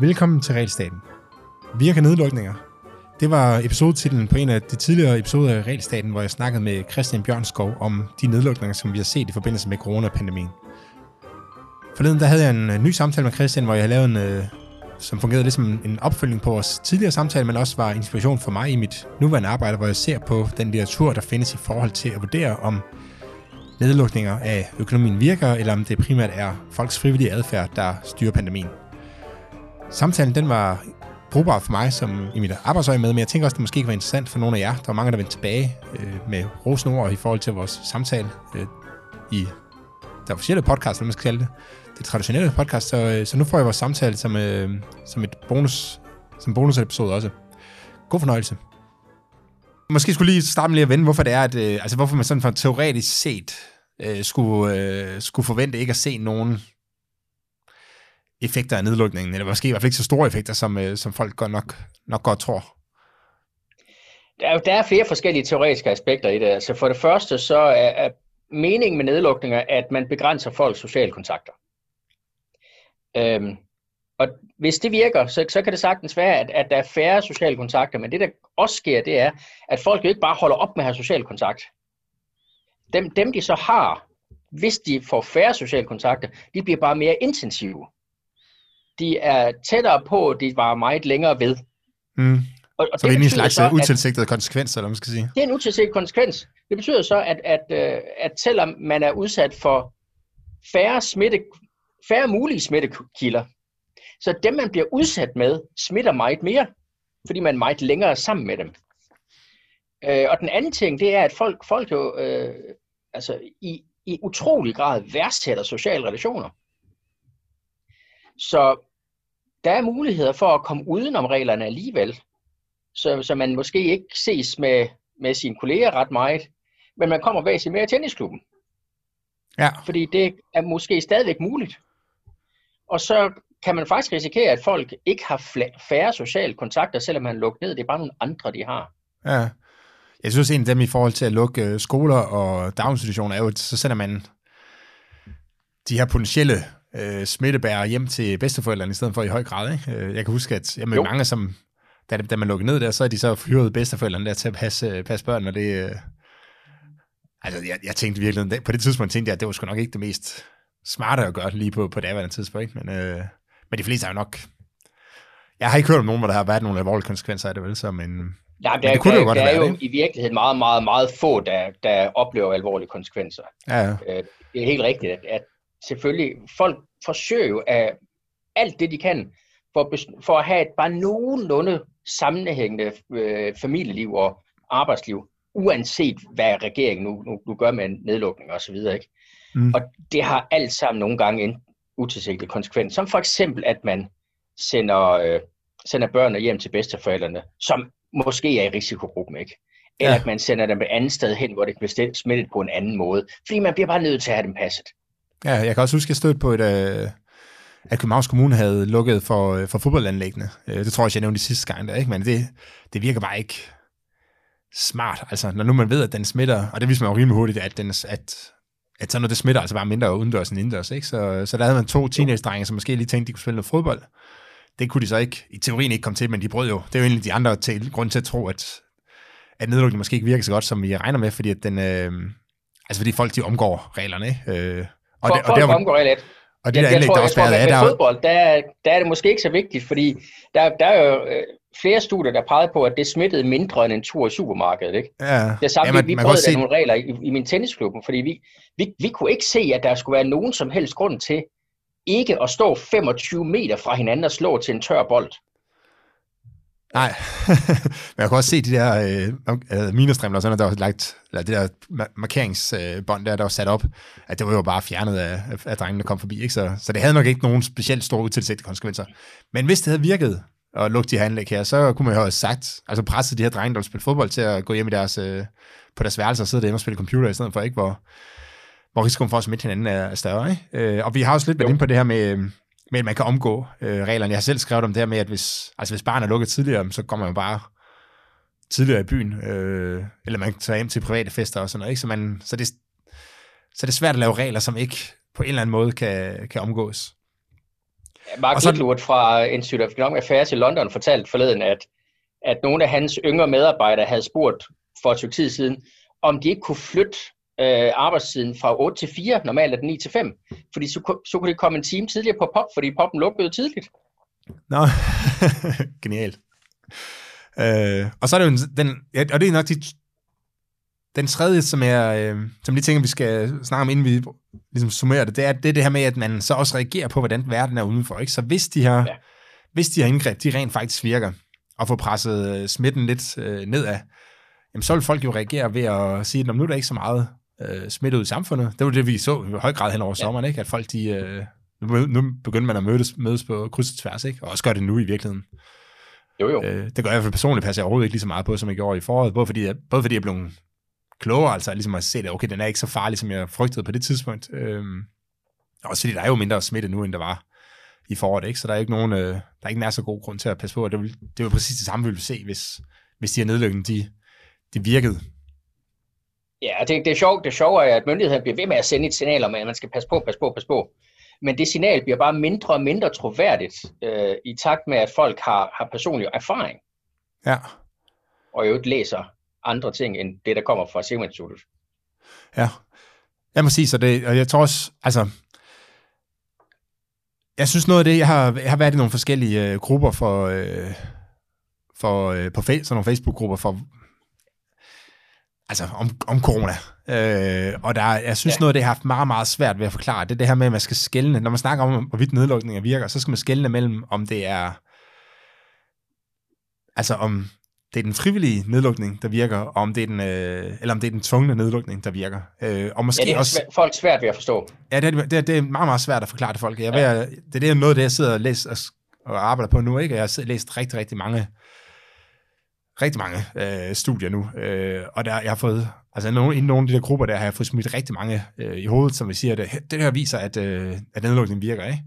Velkommen til Realstaten. Virker nedlukninger? Det var episodetitlen på en af de tidligere episoder af Realstaten, hvor jeg snakkede med Christian Bjørnskov om de nedlukninger, som vi har set i forbindelse med coronapandemien. Forleden der havde jeg en ny samtale med Christian, hvor jeg havde lavet en, øh, som fungerede lidt som en opfølgning på vores tidligere samtale, men også var inspiration for mig i mit nuværende arbejde, hvor jeg ser på den litteratur, der findes i forhold til at vurdere, om nedlukninger af økonomien virker, eller om det primært er folks frivillige adfærd, der styrer pandemien. Samtalen den var brugbar for mig som i mit arbejdsøje med, men jeg tænker også, det måske ikke var interessant for nogle af jer. Der var mange, der vendte tilbage øh, med rosende ord i forhold til vores samtale øh, i det officielle podcast, eller man skal kalde det. Det traditionelle podcast, så, øh, så nu får jeg vores samtale som, øh, som et bonus, som bonusepisode også. God fornøjelse. Måske skulle lige starte med lige at vende, hvorfor det er, at, øh, altså hvorfor man sådan for teoretisk set øh, skulle, øh, skulle forvente ikke at se nogen effekter af nedlukningen, eller måske i hvert fald ikke så store effekter, som, øh, som folk godt nok, nok godt tror? Der er, der er flere forskellige teoretiske aspekter i det. Altså for det første, så er, er meningen med nedlukninger, at man begrænser folks sociale kontakter. Øhm, og hvis det virker, så, så kan det sagtens være, at, at der er færre sociale kontakter, men det der også sker, det er, at folk jo ikke bare holder op med at have social kontakt. Dem, dem de så har, hvis de får færre sociale kontakter, de bliver bare mere intensive de er tættere på, de var meget længere ved. Mm. Og, og så det er en slags så, øh, utilsigtet konsekvens, eller man skal sige? Det er en utilsigtet konsekvens. Det betyder så, at, at, at, øh, at selvom man er udsat for færre, smitte, færre mulige smittekilder, så dem, man bliver udsat med, smitter meget mere, fordi man er meget længere sammen med dem. Øh, og den anden ting, det er, at folk, folk jo øh, altså, i, i utrolig grad værdsætter sociale relationer. Så der er muligheder for at komme udenom reglerne alligevel, så, så man måske ikke ses med, med sine kolleger ret meget, men man kommer væsentligt mere i tennisklubben. Ja. Fordi det er måske stadigvæk muligt. Og så kan man faktisk risikere, at folk ikke har færre sociale kontakter, selvom man lukket ned. Det er bare nogle andre, de har. Ja. Jeg synes, en af dem i forhold til at lukke øh, skoler og daginstitutioner, er jo, så sender man de her potentielle øh, smittebærer hjem til bedsteforældrene i stedet for i høj grad. Ikke? Øh, jeg kan huske, at jeg med mange, som, da, da man lukkede ned der, så er de så fyret bedsteforældrene der til at passe, passe børn, og det... Øh, altså, jeg, jeg tænkte virkelig, på det tidspunkt tænkte jeg, at det var sgu nok ikke det mest smarte at gøre lige på, på det andet tidspunkt, men, øh, men de fleste er jo nok... Jeg har ikke hørt om nogen, hvor der har været nogle alvorlige konsekvenser af det, vel, så, men, Ja, der, men det kunne der, det jo godt der er jo i virkeligheden meget, meget, meget få, der, der oplever alvorlige konsekvenser. Ja, ja. Øh, det er helt rigtigt, at, at selvfølgelig, folk forsøger jo af alt det, de kan, for, for at have et bare nogenlunde sammenhængende øh, familieliv og arbejdsliv, uanset hvad regeringen nu, nu, nu gør med en nedlukning osv. Ikke? Mm. Og det har alt sammen nogle gange en utilsigtet konsekvens, som for eksempel, at man sender, øh, sender børnene hjem til bedsteforældrene, som måske er i risikogruppen, ikke? Eller ja. at man sender dem et andet sted hen, hvor det kan blive smittet på en anden måde. Fordi man bliver bare nødt til at have dem passet. Ja, jeg kan også huske, at jeg stødte på et, øh, at Københavns Kommune havde lukket for, øh, for fodboldanlæggene. Øh, det tror jeg, jeg nævnte sidste gang, der, ikke? men det, det virker bare ikke smart. Altså, når nu man ved, at den smitter, og det viser man jo rimelig hurtigt, at, den, at, at sådan noget, det smitter altså bare mindre udendørs end indendørs. Ikke? Så, så der havde man to teenage-drenge, som måske lige tænkte, de kunne spille noget fodbold. Det kunne de så ikke, i teorien ikke komme til, men de brød jo. Det er jo egentlig de andre til, grund til at tro, at, at nedlukningen måske ikke virker så godt, som vi regner med, fordi at den, øh, altså fordi folk de omgår reglerne. Øh, og for, det, og der, omgår lidt. Og det der anlæg, der også tror, af, der... fodbold, der, der er det måske ikke så vigtigt, fordi der, der er jo øh, flere studier, der peger på, at det smittede mindre end en tur i supermarkedet. Ikke? Ja. Det samme, ja, man, vi prøvede se... nogle regler i, i min tennisklub, fordi vi, vi, vi kunne ikke se, at der skulle være nogen som helst grund til ikke at stå 25 meter fra hinanden og slå til en tør bold. Nej, men jeg kan også se de der øh, øh minestrimler, sådan, der var lagt, eller det der markeringsbånd der, der var sat op, at det var jo bare fjernet af, af drengene, der kom forbi. Ikke? Så, så det havde nok ikke nogen specielt store utilsigtede konsekvenser. Men hvis det havde virket at lukke de her anlæg her, så kunne man jo have sagt, altså presset de her drenge, der spille fodbold, til at gå hjem i deres, øh, på deres værelse og sidde derhjemme og spille computer i stedet for, ikke? Hvor, hvor risikoen for at smitte hinanden er større. Ikke? Øh, og vi har også lidt været inde på det her med, men man kan omgå øh, reglerne. Jeg har selv skrevet om det her med, at hvis, altså hvis barnet er lukket tidligere, så kommer man bare tidligere i byen, øh, eller man tager hjem til private fester og sådan noget, ikke? Så, man, så, det, så er det svært at lave regler, som ikke på en eller anden måde kan, kan omgås. Mark så... fra Institute of Economic Affairs i London fortalte forleden, at, at nogle af hans yngre medarbejdere havde spurgt for et tid siden, om de ikke kunne flytte øh, arbejdstiden fra 8 til 4, normalt er det 9 til 5, fordi så, så kunne det komme en time tidligere på pop, fordi poppen lukkede tidligt. Nå, genialt. Øh, og så er det jo den, ja, og det er nok de, den tredje, som jeg, øh, som lige tænker, vi skal snakke om, inden vi ligesom summerer det, det er, det er det her med, at man så også reagerer på, hvordan verden er udenfor. Ikke? Så hvis de her, ja. hvis de her indgreb, de rent faktisk virker, og får presset øh, smitten lidt øh, nedad, jamen så vil folk jo reagere ved at sige, at nu er der ikke så meget øh, smitte ud i samfundet. Det var det, vi så i høj grad hen over ja. sommeren, ikke? at folk de, øh, nu, begynder man at mødes, mødes på kryds og tværs, ikke? og også gør det nu i virkeligheden. Jo, jo. Øh, det gør jeg i hvert fald personligt, passer jeg overhovedet ikke lige så meget på, som jeg gjorde i foråret, både fordi, jeg, både fordi jeg blev klogere, altså ligesom at se, at okay, den er ikke så farlig, som jeg frygtede på det tidspunkt. Øhm, også fordi der er jo mindre smitte nu, end der var i foråret, ikke? så der er ikke nogen, øh, der er ikke nær så god grund til at passe på, det, vil, det var præcis det samme, vi ville se, hvis, hvis de her nedlykninger, de, de virkede. Ja, det, det, er sjovt, det sjove er, at myndigheden bliver ved med at sende et signal om, at man skal passe på, passe på, passe på. Men det signal bliver bare mindre og mindre troværdigt øh, i takt med, at folk har, har personlig erfaring. Ja. Og i øvrigt læser andre ting, end det, der kommer fra Instituttet. Ja, jeg må sige så det, og jeg tror også, altså, jeg synes noget af det, jeg har, jeg har været i nogle forskellige øh, grupper for, øh, for øh, på sådan nogle Facebook-grupper for, altså om, om corona. Øh, og der, jeg synes ja. noget af det, har haft meget, meget svært ved at forklare, det er det her med, at man skal skælne, når man snakker om, hvorvidt nedlukninger virker, så skal man skælne mellem, om det er, altså om det er den frivillige nedlukning, der virker, og om det er den, øh, eller om det er den tvungne nedlukning, der virker. Øh, og måske ja, det er også, folk svært ved at forstå. Ja, det er, det, er, det er meget, meget svært at forklare til folk. Jeg ja. ved, det, det er noget af det, jeg sidder og læser og, og arbejder på nu, ikke? jeg har læst rigtig, rigtig mange rigtig mange øh, studier nu, øh, og der, jeg har fået, altså nogle, i nogle af de der grupper der, har jeg fået smidt rigtig mange øh, i hovedet, som vi siger, at det her viser, at, øh, at nedlukningen virker, ikke?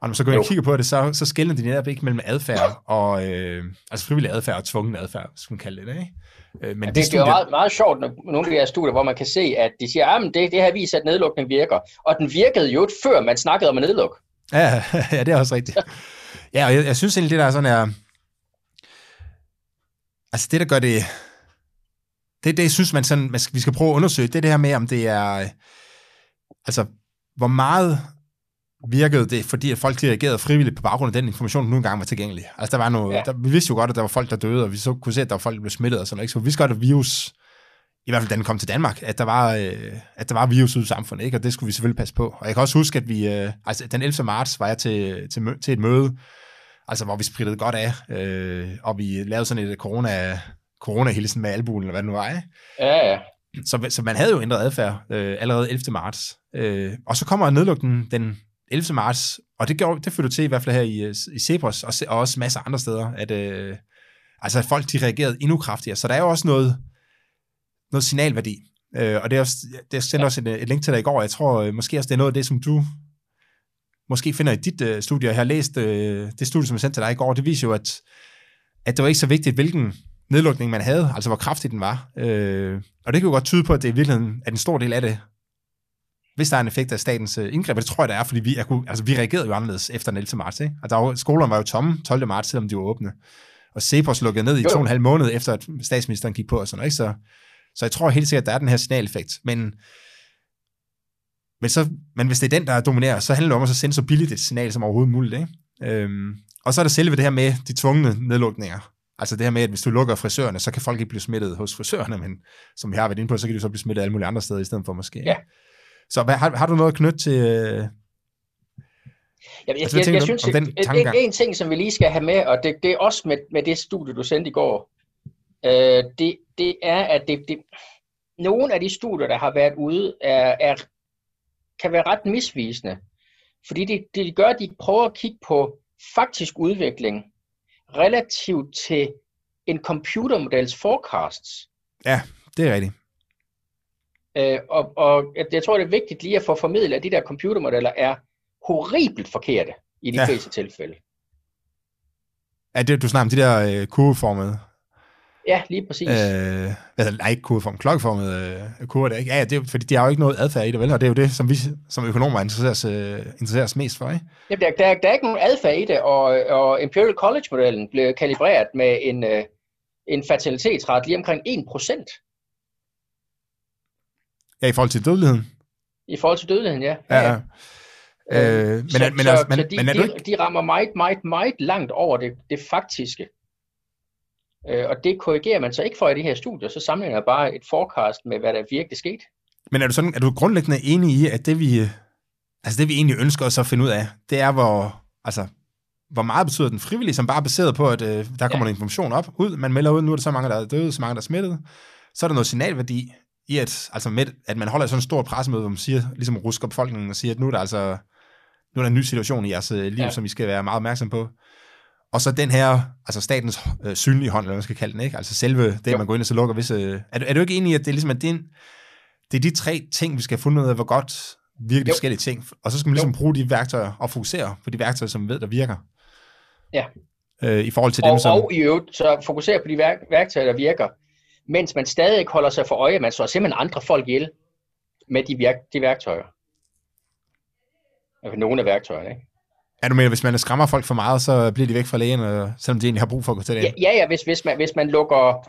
Og når man så går ind og kigger på det, så, så skiller de netop ikke mellem adfærd og, øh, altså frivillig adfærd og tvungen adfærd, som man kalder det, ikke? Øh, men ja, det, det, studier... det er meget, meget sjovt, når nogle af de her studier, hvor man kan se, at de siger, at det, det her viser, at nedlukning virker. Og den virkede jo før man snakkede om at nedlukke. Ja, ja det er også rigtigt. Ja, og jeg, jeg synes egentlig, det der er sådan er... Altså det, der gør det... Det, det jeg synes, man sådan, man skal, vi skal prøve at undersøge, det er det her med, om det er... Altså, hvor meget virkede det, fordi at folk reagerede frivilligt på baggrund af den information, der nu engang var tilgængelig. Altså der var noget, ja. der, vi vidste jo godt, at der var folk, der døde, og vi så kunne se, at der var folk, der blev smittet og sådan noget. Så vi vidste godt, at virus, i hvert fald da den kom til Danmark, at der var, øh, at der var virus ude i samfundet, ikke? og det skulle vi selvfølgelig passe på. Og jeg kan også huske, at vi, øh, altså den 11. marts var jeg til, til, til et møde, altså hvor vi sprittede godt af, øh, og vi lavede sådan et corona, corona-hilsen med albuen, eller hvad det nu var, ikke? Ja, ja. Så, så man havde jo ændret adfærd øh, allerede 11. marts. Øh, og så kommer nedlukningen den 11. marts, og det, gjorde, det førte til i hvert fald her i, i Cepos, og, og også masser af andre steder, at, øh, altså, at folk de reagerede endnu kraftigere. Så der er jo også noget, noget signalværdi. Øh, og det er også, det sendte ja. også et, et link til dig i går. Jeg tror øh, måske også, det er noget af det, som du måske finder i dit øh, studie. Jeg har læst øh, det studie, som jeg sendte til dig i går. Det viser jo, at, at det var ikke så vigtigt, hvilken nedlukning man havde, altså hvor kraftig den var. Øh, og det kan jo godt tyde på, at det i virkeligheden er en stor del af det, hvis der er en effekt af statens øh, indgreb, og det tror jeg, der er, fordi vi, jeg kunne, altså, vi reagerede jo anderledes efter den 11. marts. Ikke? Og der var, skolerne var jo tomme 12. marts, selvom de var åbne. Og Cepos lukkede ned i to og en halv måned, efter at statsministeren gik på og sådan noget. Ikke? Så, så jeg tror helt sikkert, at der er den her signaleffekt. Men, men, så, men hvis det er den, der dominerer, så handler det om at så sende så billigt et signal som overhovedet muligt. Ikke? Øhm, og så er der selve det her med de tvungne nedlukninger. Altså det her med, at hvis du lukker frisørerne, så kan folk ikke blive smittet hos frisørerne, men som vi har været inde på, så kan de så blive smittet alle mulige andre steder i stedet for måske. Ja. Så hvad, har, har du noget at knytte til... Øh... Jeg, jeg, altså, jeg, jeg synes, den en, en ting, som vi lige skal have med, og det, det er også med, med det studie, du sendte i går, øh, det, det er, at det, det, nogle af de studier, der har været ude, er, er, kan være ret misvisende. Fordi det, det de gør, at de prøver at kigge på faktisk udvikling relativt til en computermodels forecasts. Ja, det er rigtigt. Øh, og, og jeg tror, det er vigtigt lige at få formidlet, at de der computermodeller er horribelt forkerte i de ja. fleste tilfælde. Er det, du snakker om de der øh, kurveformede? Ja, lige præcis. Øh, altså, nej, ikke kurveform, klokkeformet øh, kurve, det er ikke. Ja, ja, det er, fordi de har jo ikke noget adfærd i det, vel? Og det er jo det, som vi som økonomer interesserer os, øh, interesserer os mest for, ikke? Jamen, der, der, der er ikke nogen adfærd i det, og, og Imperial College-modellen blev kalibreret med en, øh, en fertilitetsret lige omkring 1%. Ja, i forhold til dødeligheden. I forhold til dødeligheden, ja. Ja, ja. Øh, men, så, men, så, men, så de, men er de, de rammer meget, meget, meget langt over det, det faktiske. Øh, og det korrigerer man så ikke for i de her studier, så sammenligner jeg bare et forecast med, hvad der virkelig skete. Men er du, sådan, er du grundlæggende enig i, at det vi, altså det vi egentlig ønsker os at finde ud af, det er, hvor, altså, hvor meget betyder den frivillige, som bare er baseret på, at øh, der kommer ja. information op, ud, man melder ud, nu er der så mange, der er døde, så mange, der er smittet. Så er der noget signalværdi i, at, altså med, at man holder sådan en stor pressemøde, hvor man siger, ligesom rusker befolkningen og siger, at nu er der altså nu er der en ny situation i jeres øh, liv, ja. som I skal være meget opmærksom på. Og så den her, altså statens øh, synlige hånd, eller hvad man skal kalde den, ikke? Altså selve det, jo. man går ind og så lukker visse... Er, er du ikke enig i, at det er ligesom, at det er, en, det er de tre ting, vi skal have fundet ud af, hvor godt virker de jo. forskellige ting. Og så skal man ligesom jo. bruge de værktøjer og fokusere på de værktøjer, som vi ved, der virker. Ja. Øh, I forhold til og, dem, som... Og i øvrigt, så fokusere på de værk, værktøjer, der virker, mens man stadig holder sig for øje, man så simpelthen andre folk ihjel med de, værk, de værktøjer. Altså nogle af værktøjerne, ikke? Er du med, at hvis man skræmmer folk for meget, så bliver de væk fra lægen, og, selvom de egentlig har brug for at gå til lægen? Ja, ja, hvis, hvis, man, hvis man lukker,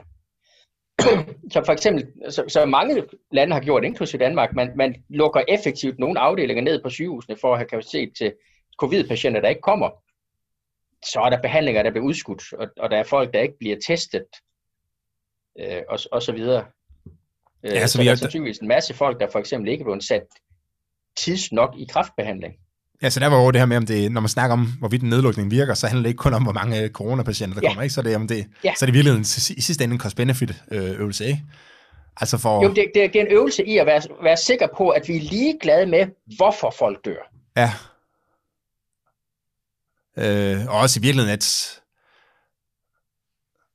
som for eksempel, så, så mange lande har gjort, inklusive Danmark, man, man lukker effektivt nogle afdelinger ned på sygehusene for at have kapacitet til covid-patienter, der ikke kommer. Så er der behandlinger, der bliver udskudt, og, og der er folk, der ikke bliver testet, øh, og, og så videre. Øh, ja, så, så der er sandsynligvis en masse folk, der for eksempel ikke er blevet sat tidsnok i kraftbehandling. Ja, så der var jo det her med, om det, når man snakker om, hvorvidt en nedlukning virker, så handler det ikke kun om, hvor mange øh, coronapatienter der ja. kommer, ikke? Så det, om det, ja. så er det virkelig i sidste ende en cost-benefit-øvelse, ikke? Altså for... Jo, det, det, det er en øvelse i at være, være sikker på, at vi er ligeglade med, hvorfor folk dør. Ja. Øh, og også i virkeligheden, at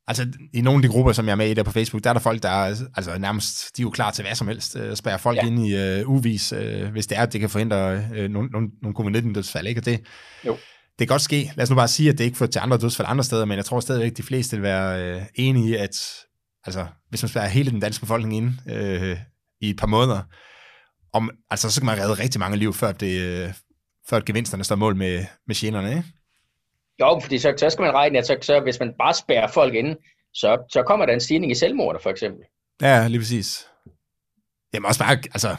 Altså, i nogle af de grupper, som jeg er med i der på Facebook, der er der folk, der er, altså, nærmest, de er jo klar til hvad som helst. Uh, spærre folk ja. ind i uh, uvis, uh, hvis det er, at det kan forhindre uh, nogle, nogle, nogle covid-19-dødsfald, ikke? Og det, jo. det kan godt ske. Lad os nu bare sige, at det ikke fører til andre dødsfald andre steder, men jeg tror stadigvæk, at de fleste vil være uh, enige i, at altså, hvis man spærrer hele den danske befolkning ind uh, i et par måneder, om, altså, så kan man redde rigtig mange liv, før, det, uh, før gevinsterne står mål med, med generne, ikke? Jo, fordi så, så skal man regne, at så, så hvis man bare spærrer folk inde, så, så kommer der en stigning i selvmord, for eksempel. Ja, lige præcis. Jamen også bare, altså,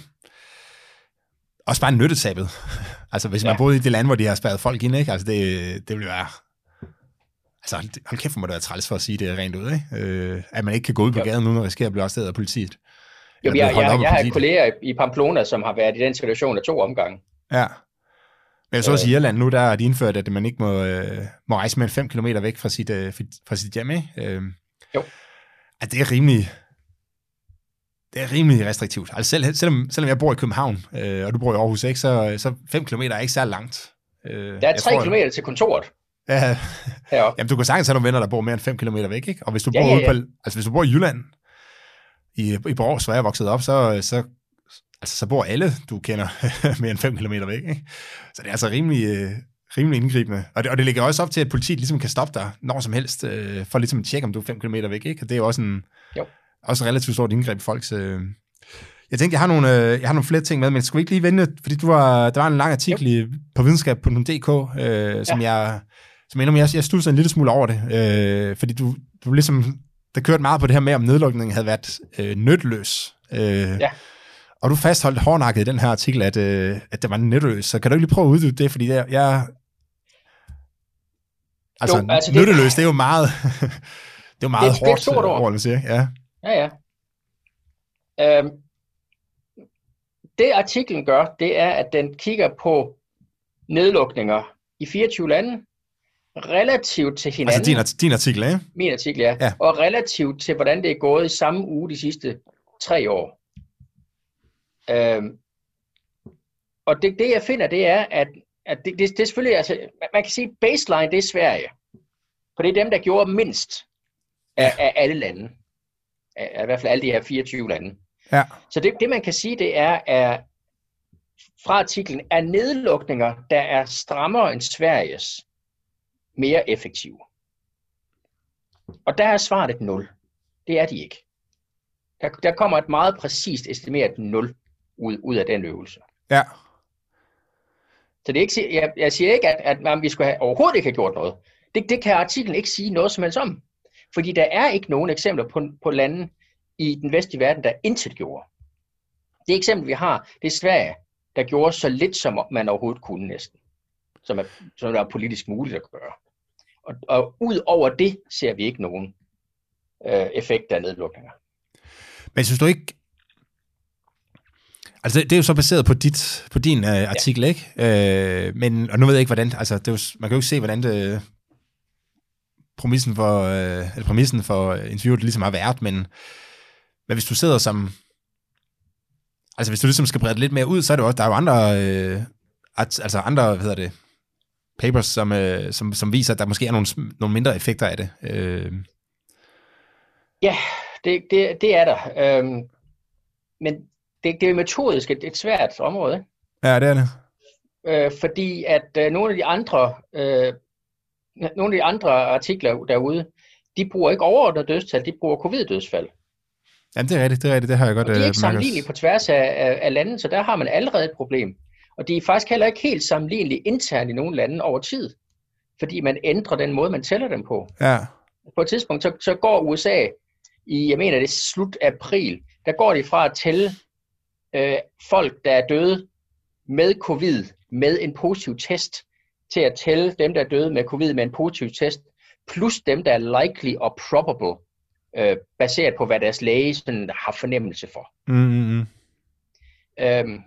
også bare nyttetabet. altså, hvis ja. man boede i det land, hvor de har spærret folk ind, ikke? Altså, det, det ville være... Altså, hold kæft, hvor må det være træls for at sige det rent ud, ikke? Øh, at man ikke kan gå ud på jo. gaden, uden at risikere at blive afstedet af politiet. Jo, jeg, jeg, jeg, jeg har kolleger i Pamplona, som har været i den situation af to omgange. Ja. Men så også i Irland nu, der er de indført, at man ikke må, øh, må rejse mere end 5 km væk fra sit, øh, fra sit hjem, ikke? Øh, jo. At det er rimelig, det er rimelig restriktivt. Altså selv, selvom, selvom jeg bor i København, øh, og du bor i Aarhus, ikke, så, så 5 km er ikke særlig langt. Øh, der er 3 km til kontoret. Ja, jamen du kan sagtens have nogle venner, der bor mere end 5 km væk, ikke? Og hvis du ja, bor ja, ja. På, altså hvis du bor i Jylland, i, i Borg, jeg er vokset op, så, så altså så bor alle, du kender, mere end 5 km væk. Ikke? Så det er altså rimelig, øh, rimelig indgribende. Og det, og det ligger også op til, at politiet ligesom kan stoppe dig når som helst, øh, for ligesom at tjekke, om du er 5 km væk. Ikke? Og det er jo også en jo. også relativt stort indgreb i folks... Øh, jeg tænkte, jeg har, nogle, øh, jeg har nogle flere ting med, men skal vi ikke lige vente, fordi du var, der var en lang artikel i, på videnskab.dk, øh, som ja. jeg som endnu jeg, jeg studser en lille smule over det, øh, fordi du, du ligesom, der kørte meget på det her med, om nedlukningen havde været øh, nytteløs. Øh, ja. Og du fastholdt hårdnakket i den her artikel, at, øh, at det var nytteløst. Så kan du ikke lige prøve at uddybe det, fordi jeg... jeg altså, jo, altså nytteløs, det, det er jo meget... det er jo meget det, hårdt, det er ord. siger. Ja, ja. ja. Øhm, det artiklen gør, det er, at den kigger på nedlukninger i 24 lande, relativt til hinanden. Altså din, din artikel, ikke? Min artikel, ja. ja. Og relativt til, hvordan det er gået i samme uge de sidste tre år. Øhm, og det, det jeg finder, det er, at, at det, det, det er selvfølgelig, altså, man kan sige, baseline, det er Sverige. For det er dem, der gjorde mindst af, af alle lande. Af, af i hvert fald alle de her 24 lande. Ja. Så det, det man kan sige, det er, er fra artiklen, er nedlukninger, der er strammere end Sveriges, mere effektive. Og der er svaret et 0. Det er de ikke. Der, der kommer et meget præcist estimeret 0 ud, ud af den øvelse. Ja. Så det er ikke, jeg, jeg siger ikke, at, at, at vi skulle have, overhovedet ikke have gjort noget. Det, det kan artiklen ikke sige noget som helst om. Fordi der er ikke nogen eksempler på, på lande i den vestlige verden, der intet gjorde. Det eksempel, vi har, det er Sverige, der gjorde så lidt, som man overhovedet kunne næsten. Som er, som er politisk muligt at gøre. Og, og ud over det ser vi ikke nogen øh, effekt af nedlukninger. Men synes du ikke, Altså, det er jo så baseret på, dit, på din uh, artikel, ja. ikke? Uh, men, og nu ved jeg ikke, hvordan... Altså, det er jo, man kan jo ikke se, hvordan det, præmissen for, uh, eller præmissen for interviewet ligesom har været, men, men hvis du sidder som... Altså, hvis du ligesom skal brede det lidt mere ud, så er det jo også... Der er jo andre... Uh, at, altså, andre, hvad hedder det... Papers, som, uh, som, som viser, at der måske er nogle, nogle mindre effekter af det. Uh. Ja, det, det, det er der. Um, men det, det er metodisk et, et svært område. Ja, det er det. Øh, fordi at øh, nogle af de andre øh, nogle af de andre artikler derude, de bruger ikke overordnet dødstal, de bruger covid-dødsfald. Jamen det er rigtigt, det er rigtigt, det har jeg godt og de er øh, ikke sammenlignelige på tværs af, af, af landet, så der har man allerede et problem. Og de er faktisk heller ikke helt sammenlignelige internt i nogle lande over tid, fordi man ændrer den måde, man tæller dem på. Ja. På et tidspunkt, så, så går USA i, jeg mener det er slut april, der går de fra at tælle øh, folk, der er døde med covid, med en positiv test, til at tælle dem, der er døde med covid med en positiv test, plus dem, der er likely og probable, øh, baseret på, hvad deres læge sådan, har fornemmelse for. Mm-hmm. Øhm,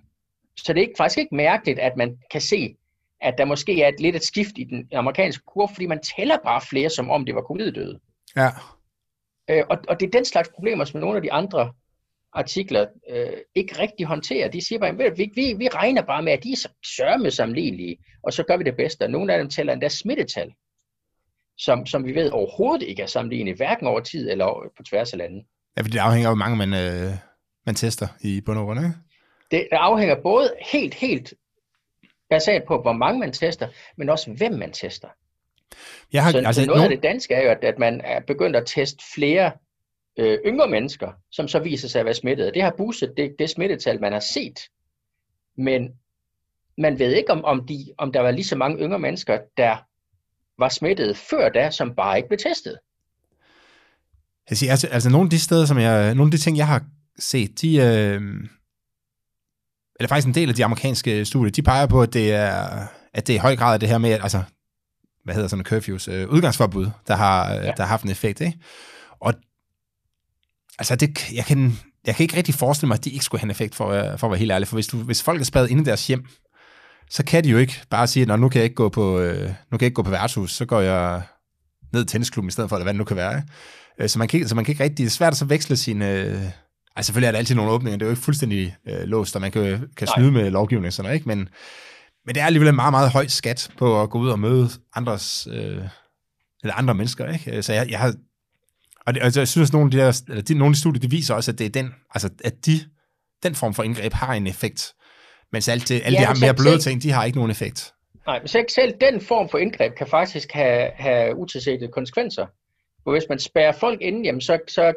så det er ikke, faktisk ikke mærkeligt, at man kan se, at der måske er et lidt et skift i den amerikanske kurve, fordi man tæller bare flere, som om det var covid-døde. Ja. Øh, og, og det er den slags problemer, som nogle af de andre artikler øh, ikke rigtig håndterer. De siger bare, at vi, vi, vi regner bare med, at de er sørme sammenlignelige, og så gør vi det bedste. Og nogle af dem tæller endda smittetal, som, som vi ved overhovedet ikke er sammenlignet, hverken over tid eller på tværs af landet. Ja, for det afhænger af, hvor mange man, øh, man tester i bund og grund, ikke? Det, afhænger både helt, helt baseret på, hvor mange man tester, men også hvem man tester. Jeg har, så, altså, så noget no... af det danske er jo, at, at man er begyndt at teste flere øh, yngre mennesker, som så viser sig at være smittet. Det har boostet det, det smittetal, man har set. Men man ved ikke, om, om, de, om der var lige så mange yngre mennesker, der var smittet før da, som bare ikke blev testet. Jeg siger, altså, altså nogle af de steder, som jeg, nogle af de ting, jeg har set, de, øh, eller faktisk en del af de amerikanske studier, de peger på, at det er, at det er i høj grad det her med, altså, hvad hedder sådan en curfews, øh, udgangsforbud, der har, ja. der har haft en effekt, ikke? Altså det, jeg, kan, jeg kan ikke rigtig forestille mig, at de ikke skulle have en effekt, for, for at være helt ærlig. For hvis, du, hvis folk er spadet inde i deres hjem, så kan de jo ikke bare sige, at nu kan jeg ikke gå på, øh, nu kan jeg ikke gå på værtshus, så går jeg ned i tennisklubben i stedet for, eller hvad det nu kan være. Øh, så, man kan, så man kan ikke rigtig, det er svært at så veksle sine, øh, altså selvfølgelig er der altid nogle åbninger, det er jo ikke fuldstændig øh, låst, og man kan, kan snyde med lovgivning sådan noget, ikke? Men, men det er alligevel en meget, meget høj skat på at gå ud og møde andres, øh, eller andre mennesker, ikke? Så jeg, jeg har og det, altså, jeg synes, at nogle af de, der, eller de, nogle af de studier, de viser også, at det er den, altså, at de, den form for indgreb har en effekt. Mens alt det, alle ja, de her mere bløde ting, de har ikke nogen effekt. Nej, men selv den form for indgreb kan faktisk have, have utilsigtede konsekvenser. For hvis man spærrer folk inde, jamen så, så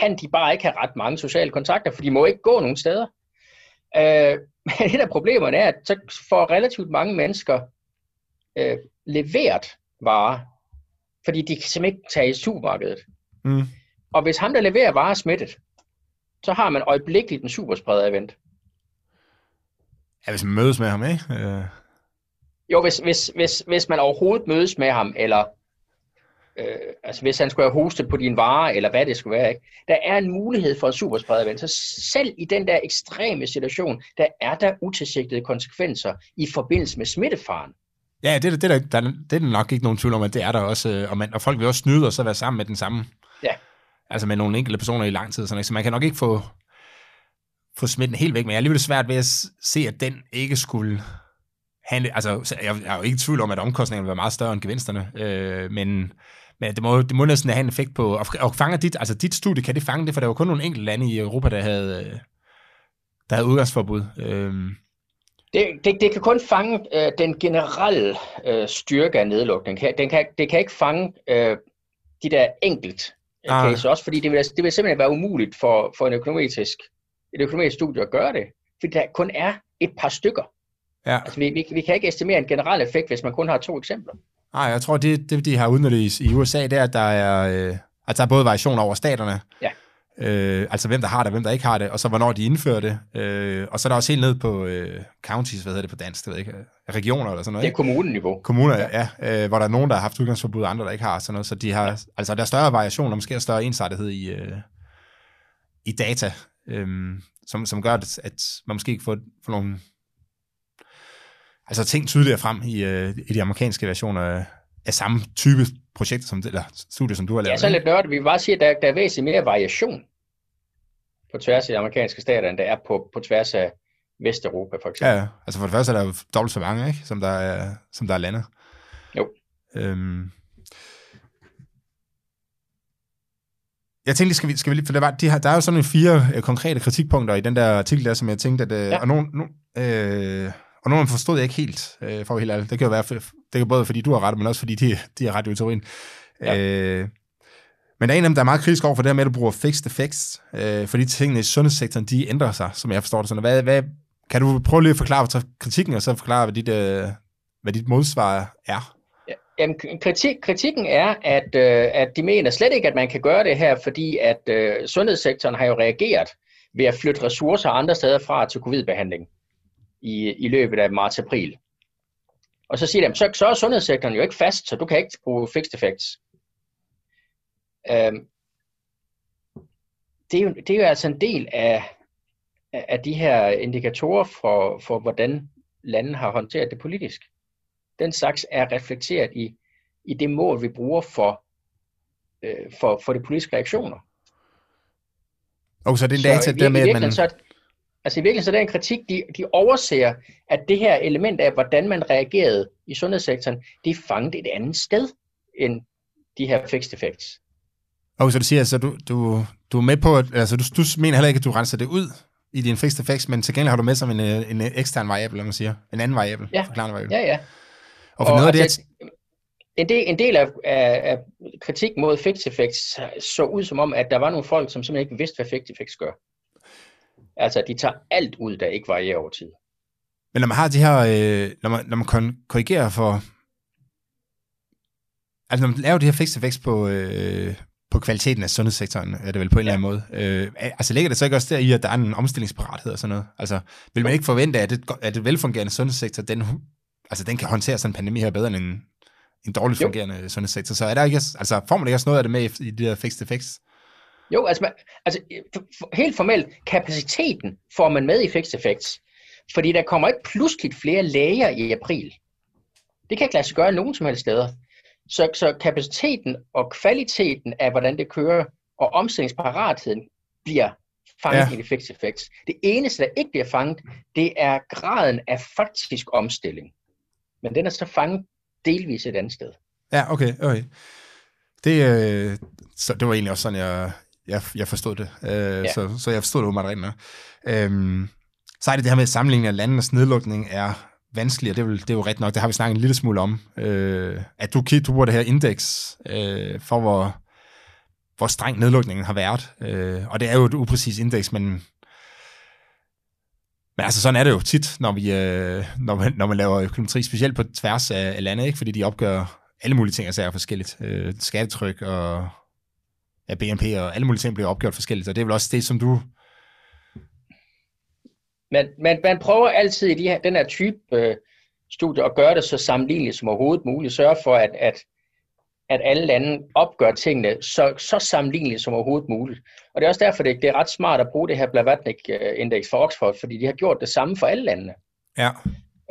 kan de bare ikke have ret mange sociale kontakter, for de må ikke gå nogen steder. Øh, men et af problemerne er, at så får relativt mange mennesker øh, leveret varer, fordi de kan simpelthen ikke tage i supermarkedet. Mm. Og hvis ham, der leverer varer, er smittet, så har man øjeblikkeligt en superspreder-event. Ja, hvis man mødes med ham, ikke? Øh... Jo, hvis, hvis, hvis, hvis man overhovedet mødes med ham, eller øh, altså hvis han skulle have hostet på din varer, eller hvad det skulle være, ikke? der er en mulighed for en superspreder-event. Så selv i den der ekstreme situation, der er der utilsigtede konsekvenser i forbindelse med smittefaren. Ja, det, det, det, der, det er nok ikke nogen tvivl om, at det er der også. Øh, og, man, og folk vil også snyde og så være sammen med den samme. Altså med nogle enkelte personer i lang tid. Sådan, så man kan nok ikke få, få smitten helt væk, men jeg er alligevel svært ved at se, at den ikke skulle handle, altså jeg, jeg er jo ikke i tvivl om, at omkostningerne vil være meget større end gevinsterne, øh, men, men det må, det må næsten have en effekt på, og, og fanger dit, altså dit studie, kan det fange det, for der var kun nogle enkelte lande i Europa, der havde, øh, der havde udgangsforbud. Øh. Det, det, det kan kun fange øh, den generelle øh, styrke af nedlukning. Den kan, det kan ikke fange øh, de der enkelt ah. case også, fordi det vil, det vil simpelthen være umuligt for, for en økonomisk, et økonomisk studie at gøre det, fordi der kun er et par stykker. Ja. Altså, vi, vi, vi kan ikke estimere en generel effekt, hvis man kun har to eksempler. Nej, jeg tror, det, det de har udnyttet i, USA, det er, at der er, øh, at der er både variationer over staterne, ja. Øh, altså hvem der har det, hvem der ikke har det, og så hvornår de indfører det. Øh, og så er der også helt ned på øh, counties, hvad hedder det på dansk, det ved ikke, regioner eller sådan noget. Det er kommuneniveau. Kommuner, ja, ja øh, hvor der er nogen, der har haft udgangsforbud, og andre, der ikke har sådan noget. Så de har, altså, der er større variation, og måske større ensartethed i, øh, i data, øh, som, som gør, at, at man måske ikke får, får nogle altså ting tydeligere frem i, øh, i de amerikanske versioner af, af samme type projekter, som, eller studier, som du har lavet. Ja, så lidt nørdet. Vi vil bare sige, at der, der er væsentligt mere variation på tværs af de amerikanske stater, end der er på, på tværs af Vesteuropa, for eksempel. Ja, altså for det første er der jo dobbelt så mange, ikke? Som, der er, som der er lande. Jo. Øhm, Jeg tænkte, skal vi, skal vi lige, for der, var, de har, der er jo sådan nogle fire øh, konkrete kritikpunkter i den der artikel der, som jeg tænkte, at, øh, ja. og nogle, no, øh, og nogle forstod jeg ikke helt, øh, for helt ærligt. Det kan jo være, det kan både fordi du har ret, men også fordi de, de har ret i teorien. Ja. Øh, men der er en af dem, der er meget kritisk over for det her med, at du bruger fixed effects, øh, fordi tingene i sundhedssektoren, de ændrer sig, som jeg forstår det. Sådan. Hvad, hvad, kan du prøve lige at forklare kritikken, og så forklare, hvad dit, øh, hvad dit modsvar er? Jamen, kritik, kritikken er, at, øh, at de mener slet ikke, at man kan gøre det her, fordi at øh, sundhedssektoren har jo reageret ved at flytte ressourcer andre steder fra til covid-behandling i, i løbet af marts-april. Og så siger de, så, så er sundhedssektoren jo ikke fast, så du kan ikke bruge fixed effects. Øhm, det, er jo, det er jo altså en del af, af de her indikatorer for, for, hvordan landet har håndteret det politisk. Den slags er reflekteret i, i det mål, vi bruger for, øh, for, for de politiske reaktioner. Og så det er data der med, at man... Så, Altså i virkeligheden så er det en kritik, de, de overser, at det her element af, hvordan man reagerede i sundhedssektoren, det er fanget et andet sted end de her fixed effects. Okay, så du siger, altså, du, du, du er med på, at altså, du, du mener heller ikke, at du renser det ud i din fixed effects, men til gengæld har du med som en, en ekstern variabel, man siger. En anden variabel, ja. variabel. Ja, ja. Og for og noget af altså, det, en del, en del af, af, af kritik mod fixed effects så ud som om, at der var nogle folk, som simpelthen ikke vidste, hvad fixed effects gør. Altså, de tager alt ud, der ikke varierer over tid. Men når man har de her, øh, når, man, når man korrigerer for, altså når man laver de her fixed effects på, øh, på kvaliteten af sundhedssektoren, er det vel på en ja. eller anden måde. Øh, altså ligger det så ikke også der i, at der er en omstillingsparathed og sådan noget? Altså, vil man ikke forvente, at det, at det velfungerende sundhedssektor, den, altså, den kan håndtere sådan en pandemi her bedre end en, en dårligt fungerende jo. sundhedssektor? Så er der ikke, altså, får man ikke også noget af det med i de her fixed effects? Jo, altså, man, altså helt formelt, kapaciteten får man med i fixed effects, fordi der kommer ikke pludseligt flere læger i april. Det kan ikke lade sig gøre nogen som helst steder. Så, så kapaciteten og kvaliteten af, hvordan det kører, og omstillingsparatheden bliver fanget ja. i fixed effects. Det eneste, der ikke bliver fanget, det er graden af faktisk omstilling. Men den er så fanget delvis et andet sted. Ja, okay. okay. Det, øh, så det var egentlig også sådan, jeg, jeg, jeg forstod det. Øh, ja. så, så jeg forstod det meget rigtigt. Øhm, så er det det her med, sammenligning af landenes nedlukning er vanskeligere. Det er, det er jo ret nok, det har vi snakket en lille smule om. Øh, at du, du på det her indeks øh, for, hvor, hvor streng nedlukningen har været. Øh, og det er jo et upræcis indeks, men, men altså sådan er det jo tit, når, vi, øh, når, man, når man laver økonometri, specielt på tværs af, af landet, ikke? fordi de opgør alle mulige ting, altså er forskelligt. Øh, skattetryk og ja, BNP og alle mulige ting bliver opgjort forskelligt, og det er vel også det, som du... Men, men man prøver altid i de her, den her type øh, studier at gøre det så sammenligneligt som overhovedet muligt, sørge for, at, at, at alle lande opgør tingene så, så sammenligneligt som overhovedet muligt. Og det er også derfor, det, det er ret smart at bruge det her Blavatnik-indeks for Oxford, fordi de har gjort det samme for alle landene. Ja.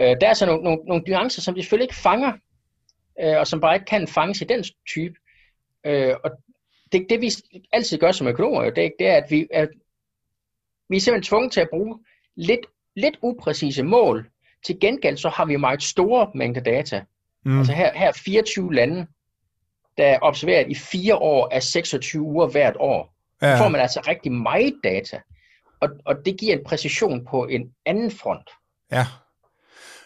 Øh, der er så nogle, nogle, nogle nuancer, som de selvfølgelig ikke fanger, øh, og som bare ikke kan fanges i den type. Øh, og det, det vi altid gør som økonomer, det, det er, at vi, at vi er simpelthen tvunget til at bruge lidt, lidt upræcise mål. Til gengæld så har vi meget store mængder data. Mm. Altså her, her 24 lande, der er observeret i fire år af 26 uger hvert år. Ja. Så får man altså rigtig meget data. Og, og det giver en præcision på en anden front. Ja.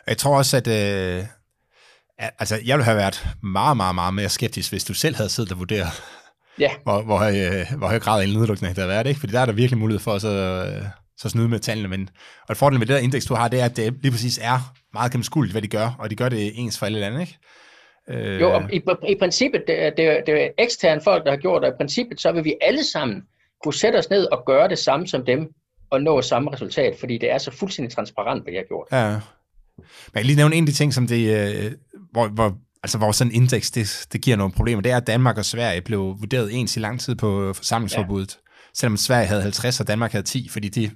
Jeg tror også, at øh, altså, jeg ville have været meget, meget, meget mere skeptisk, hvis du selv havde siddet og vurderet Ja. hvor, hvor, øh, hvor høj grad af nedlukning der har været, ikke? Fordi der er der virkelig mulighed for at så, øh, så snyde med tallene. Men, og fordelen med det der indeks, du har, det er, at det lige præcis er meget gennemskueligt, hvad de gør, og de gør det ens for alle lande, ikke? Øh... Jo, og i, i princippet, det, er, det, er, det er eksterne folk, der har gjort det, og i princippet, så vil vi alle sammen kunne sætte os ned og gøre det samme som dem, og nå samme resultat, fordi det er så fuldstændig transparent, hvad de har gjort. Ja. Men jeg lige nævne en af de ting, som det, øh, hvor, hvor, altså hvor sådan en indeks, det, det giver nogle problemer, det er, at Danmark og Sverige blev vurderet ens i lang tid på forsamlingsforbuddet, ja. selvom Sverige havde 50, og Danmark havde 10, fordi de,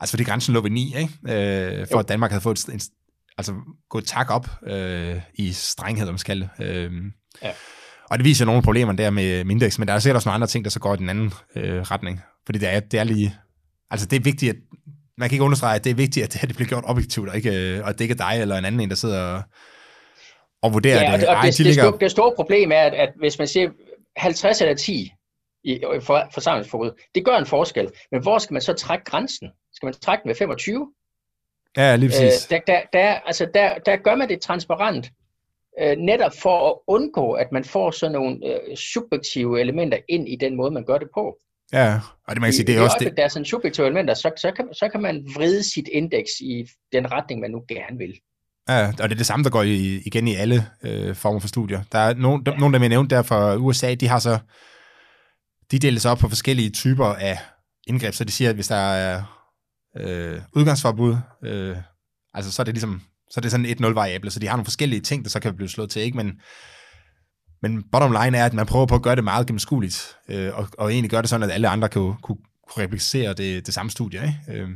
altså fordi grænsen lå ved 9, ikke? Øh, for jo. at Danmark havde fået en, altså gået tak op øh, i strenghed, om skal. Øh, ja. Og det viser nogle problemer der med, med indeks, men der er sikkert også nogle andre ting, der så går i den anden øh, retning. Fordi det er, det er lige... Altså det er vigtigt, at man kan ikke understrege, at det er vigtigt, at det, det bliver gjort objektivt, og, ikke, øh, og at det ikke er dig eller en anden en, der sidder og, og vurderer ja, og det. Og Ej, det, de det, ligger... store, det store problem er, at, at hvis man siger 50 eller 10 i for, forsamlingsforbud, det gør en forskel. Men hvor skal man så trække grænsen? Skal man trække den ved 25? Ja, lige præcis. Øh, der, der, der, altså der, der gør man det transparent, øh, netop for at undgå, at man får sådan nogle øh, subjektive elementer ind i den måde, man gør det på. Ja, og det man kan sige, det er I, også det. Der er sådan subjektive elementer, så, så, kan, så kan man vride sit indeks i den retning, man nu gerne vil. Ja, og det er det samme, der går i, igen i alle øh, former for studier. Der er nogen, ja. nogen, der jeg nævnte der fra USA, de har så, de deles op på forskellige typer af indgreb, så de siger, at hvis der er øh, udgangsforbud, øh, altså så er det ligesom, så er det sådan et 0 variable, så de har nogle forskellige ting, der så kan blive slået til, ikke? Men, men bottom line er, at man prøver på at gøre det meget gennemskueligt, øh, og, og egentlig gøre det sådan, at alle andre kan, kunne, kunne replicere det, det samme studie, ikke? Øh,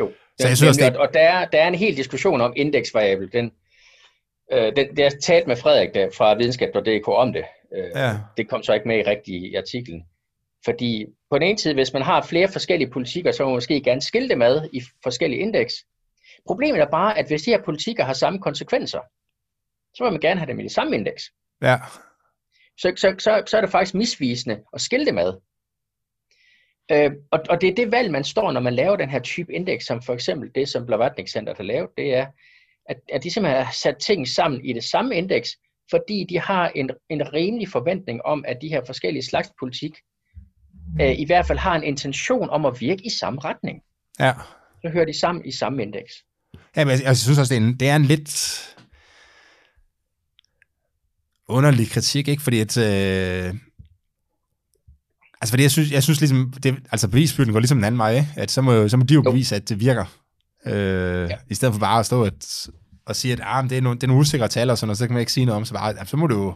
jo, så jeg synes, det... og der er, der er en hel diskussion om indeksvariabel, den, øh, den, det har talt med Frederik der, fra videnskab.dk om det. Øh, ja. Det kom så ikke med i rigtig i artiklen. Fordi på den ene side, hvis man har flere forskellige politikker, så må man måske gerne skille dem ad i forskellige indeks. Problemet er bare, at hvis de her politikker har samme konsekvenser, så vil man gerne have dem i det samme indeks. Ja. Så, så, så, så er det faktisk misvisende at skille dem ad. Øh, og, og det er det valg, man står, når man laver den her type indeks, som for eksempel det, som Blavatnik Center har lavet, det er, at, at de simpelthen har sat ting sammen i det samme indeks, fordi de har en, en rimelig forventning om, at de her forskellige slags politik øh, i hvert fald har en intention om at virke i samme retning. Ja. Så hører de sammen i samme indeks. Ja, men jeg, jeg synes også, det er en, det er en lidt underlig kritik, ikke? Fordi at... Øh, altså, fordi jeg synes, jeg synes ligesom, det, altså bevisbyrden går ligesom den anden vej? At så må, så må de jo bevise, at det virker. Øh, ja. I stedet for bare at stå at, og sige, at ah, det, er nogle, det er nogle usikre tal og sådan noget, så kan man ikke sige noget om, så, bare, så må du jo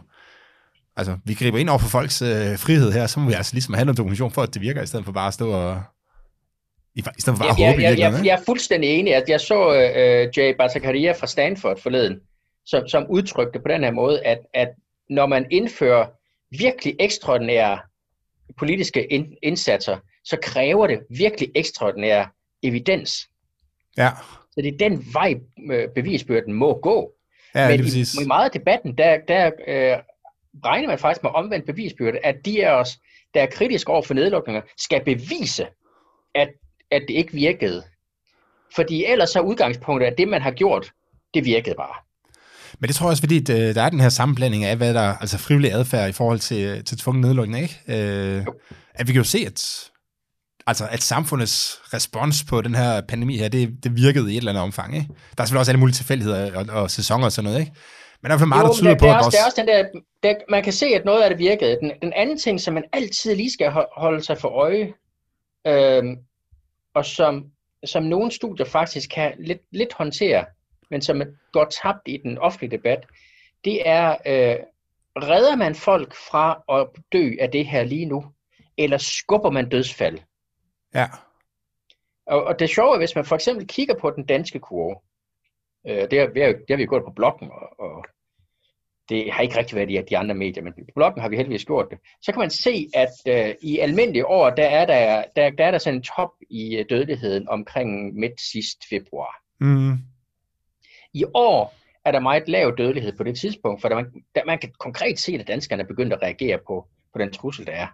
altså, vi griber ind over for folks øh, frihed her, så må vi altså ligesom have noget dokumentation for, at det virker, i stedet for bare at stå og... I, i stedet for bare ja, at håbe ja, ja, jeg, jeg er fuldstændig enig. at jeg så øh, Jay Batakaria fra Stanford forleden, som, som udtrykte på den her måde, at, at når man indfører virkelig ekstraordinære politiske ind, indsatser, så kræver det virkelig ekstraordinær evidens. Ja. Så det er den vej, øh, bevisbyrden må gå. Ja, Men i, i meget af debatten, der, der øh, regner man faktisk med omvendt bevisbyrde, at de af os, der er kritiske over for nedlukninger, skal bevise, at, at det ikke virkede. Fordi ellers så udgangspunktet, at det, man har gjort, det virkede bare. Men det tror jeg også, fordi øh, der er den her sammenblanding af, hvad der er altså frivillig adfærd i forhold til, til tvungen nedlukning, ikke? Øh, at vi kan jo se, at, altså, at samfundets respons på den her pandemi her, det, det virkede i et eller andet omfang, ikke? Der er selvfølgelig også alle mulige tilfældigheder og, og sæsoner og sådan noget, ikke? Men der er meget, jo, der tyder på, også, der er også den der, der, man kan se, at noget af det virkede. Den, den anden ting, som man altid lige skal holde sig for øje, øhm, og som, som nogle studier faktisk kan lidt, lidt håndtere, men som går tabt i den offentlige debat, det er, øh, redder man folk fra at dø af det her lige nu, eller skubber man dødsfald? Ja. Og, og det sjove er, hvis man for eksempel kigger på den danske kurve, Øh, det, har, det, har, vi gjort på bloggen, og, og det har ikke rigtig været i de andre medier, men på bloggen har vi heldigvis gjort det. Så kan man se, at øh, i almindelige år, der er der, der, der er der sådan en top i øh, dødeligheden omkring midt sidst februar. Mm. I år er der meget lav dødelighed på det tidspunkt, for der man, der, man kan konkret se, at danskerne er begyndt at reagere på, på den trussel, der er.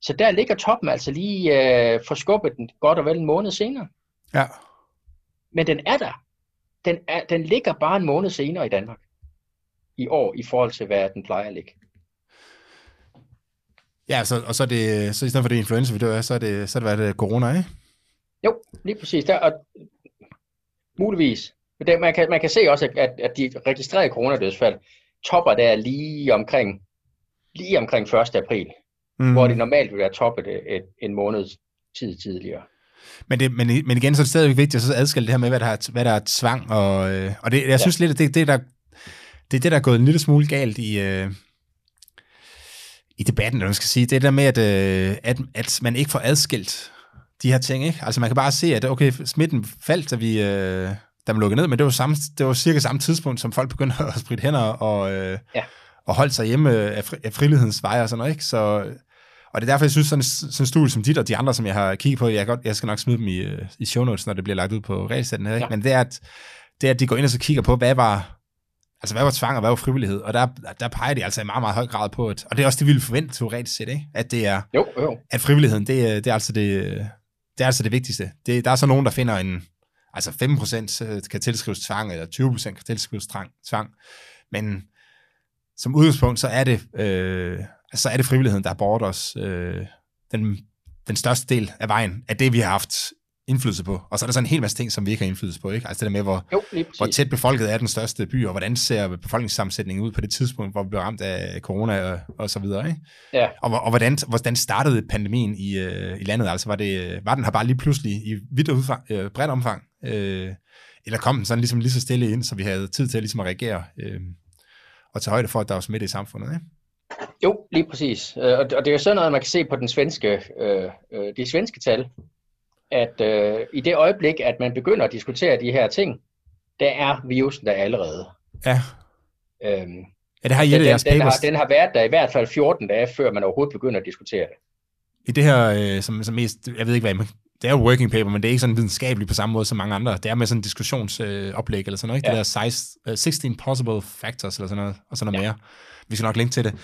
Så der ligger toppen altså lige øh, forskubbet den godt og vel en måned senere. Ja. Men den er der den, er, den ligger bare en måned senere i Danmark i år, i forhold til hvad den plejer at ligge. Ja, så, og så, er det, så i stedet for det influenza, vi dør så er det, så er det været corona, ikke? Jo, lige præcis. Der, og muligvis. Det, man, kan, man kan se også, at, at de registrerede coronadødsfald topper der lige omkring, lige omkring 1. april, mm. hvor det normalt vil være toppet et, en måned tid tidligere. Men, det, men, men igen, så er det stadigvæk vigtigt at så adskille det her med, hvad der er, hvad der er tvang. Og, øh, og det, jeg synes ja. lidt, at det, det, der, det er det, der er gået en lille smule galt i, øh, i debatten, eller man skal sige. Det der med, at, øh, at, at man ikke får adskilt de her ting. Ikke? Altså man kan bare se, at okay, smitten faldt, da vi... Øh, da man lukkede ned, men det var, samme, det var cirka samme tidspunkt, som folk begyndte at spritte hænder og, øh, ja. og holde sig hjemme af, fri, af frilighedens veje og sådan noget. Ikke? Så, og det er derfor, jeg synes, sådan, sådan en studie som dit og de andre, som jeg har kigget på, jeg, godt, jeg skal nok smide dem i, øh, i show notes, når det bliver lagt ud på regelsætten her. Ikke? Ja. Men det er, at, det er, at de går ind og så kigger på, hvad var, altså hvad var tvang og hvad var frivillighed? Og der, der peger de altså i meget, meget høj grad på, at, og det er også det, vi vil forvente teoretisk set, ikke? at det er, jo, jo. at frivilligheden, det, det er altså det, det er altså det vigtigste. Det, der er så nogen, der finder en, altså 5% øh, kan tilskrives tvang, eller 20% kan tilskrives tvang. Men som udgangspunkt, så er det, øh, så er det frivilligheden, der har bort os øh, den, den største del af vejen af det, vi har haft indflydelse på. Og så er der så en hel masse ting, som vi ikke har indflydelse på. Ikke? Altså det der med, hvor, jo, hvor tæt befolket er den største by, og hvordan ser befolkningssammensætningen ud på det tidspunkt, hvor vi blev ramt af corona og, og så videre. Ikke? Ja. Og, og hvordan, hvordan startede pandemien i, øh, i landet? Altså var, det, var den her bare lige pludselig i vidt udfang, øh, bredt omfang? Øh, eller kom den sådan ligesom lige så stille ind, så vi havde tid til ligesom at reagere øh, og tage højde for, at der var smitte i samfundet? Ikke? Jo, lige præcis. Øh, og det er jo sådan noget, man kan se på den svenske, øh, øh, de svenske tal, at øh, i det øjeblik, at man begynder at diskutere de her ting, der er virusen der allerede. Ja. Øhm, ja, det har den, jeres den, den, har, den har været der i hvert fald 14 dage, før man overhovedet begynder at diskutere det. I det her, øh, som, som mest, jeg ved ikke hvad, det er jo working paper, men det er ikke sådan videnskabeligt på samme måde som mange andre. Det er med sådan en diskussionsoplæg øh, eller sådan noget, ikke? Ja. Det der size, uh, 16 possible factors eller sådan noget, og sådan noget ja. mere. Vi skal nok linke til det.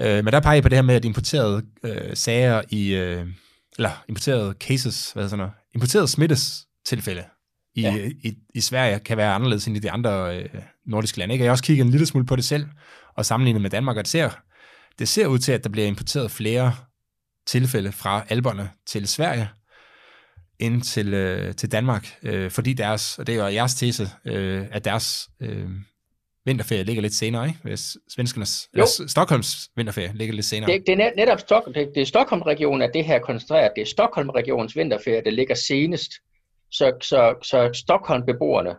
Øh, men der peger I på det her med, at importerede øh, sager i, øh, eller importerede cases, hvad sådan noget, importerede smittes tilfælde i, ja. i, i Sverige kan være anderledes end i de andre øh, nordiske lande. Ikke? Jeg har også kigget en lille smule på det selv, og sammenlignet med Danmark, og det ser, det ser ud til, at der bliver importeret flere tilfælde fra alberne til Sverige, ind til, øh, til Danmark, øh, fordi deres, og det er jo jeres tese, øh, at deres øh, vinterferie ligger lidt senere, ikke? Hvis svenskernes, jo. Eller Stockholms vinterferie ligger lidt senere. Det, det er netop Stock, det, det er Stockholm-regionen, at det her koncentreret. Det er Stockholm-regionens vinterferie, der ligger senest. Så, så, så Stockholm-beboerne,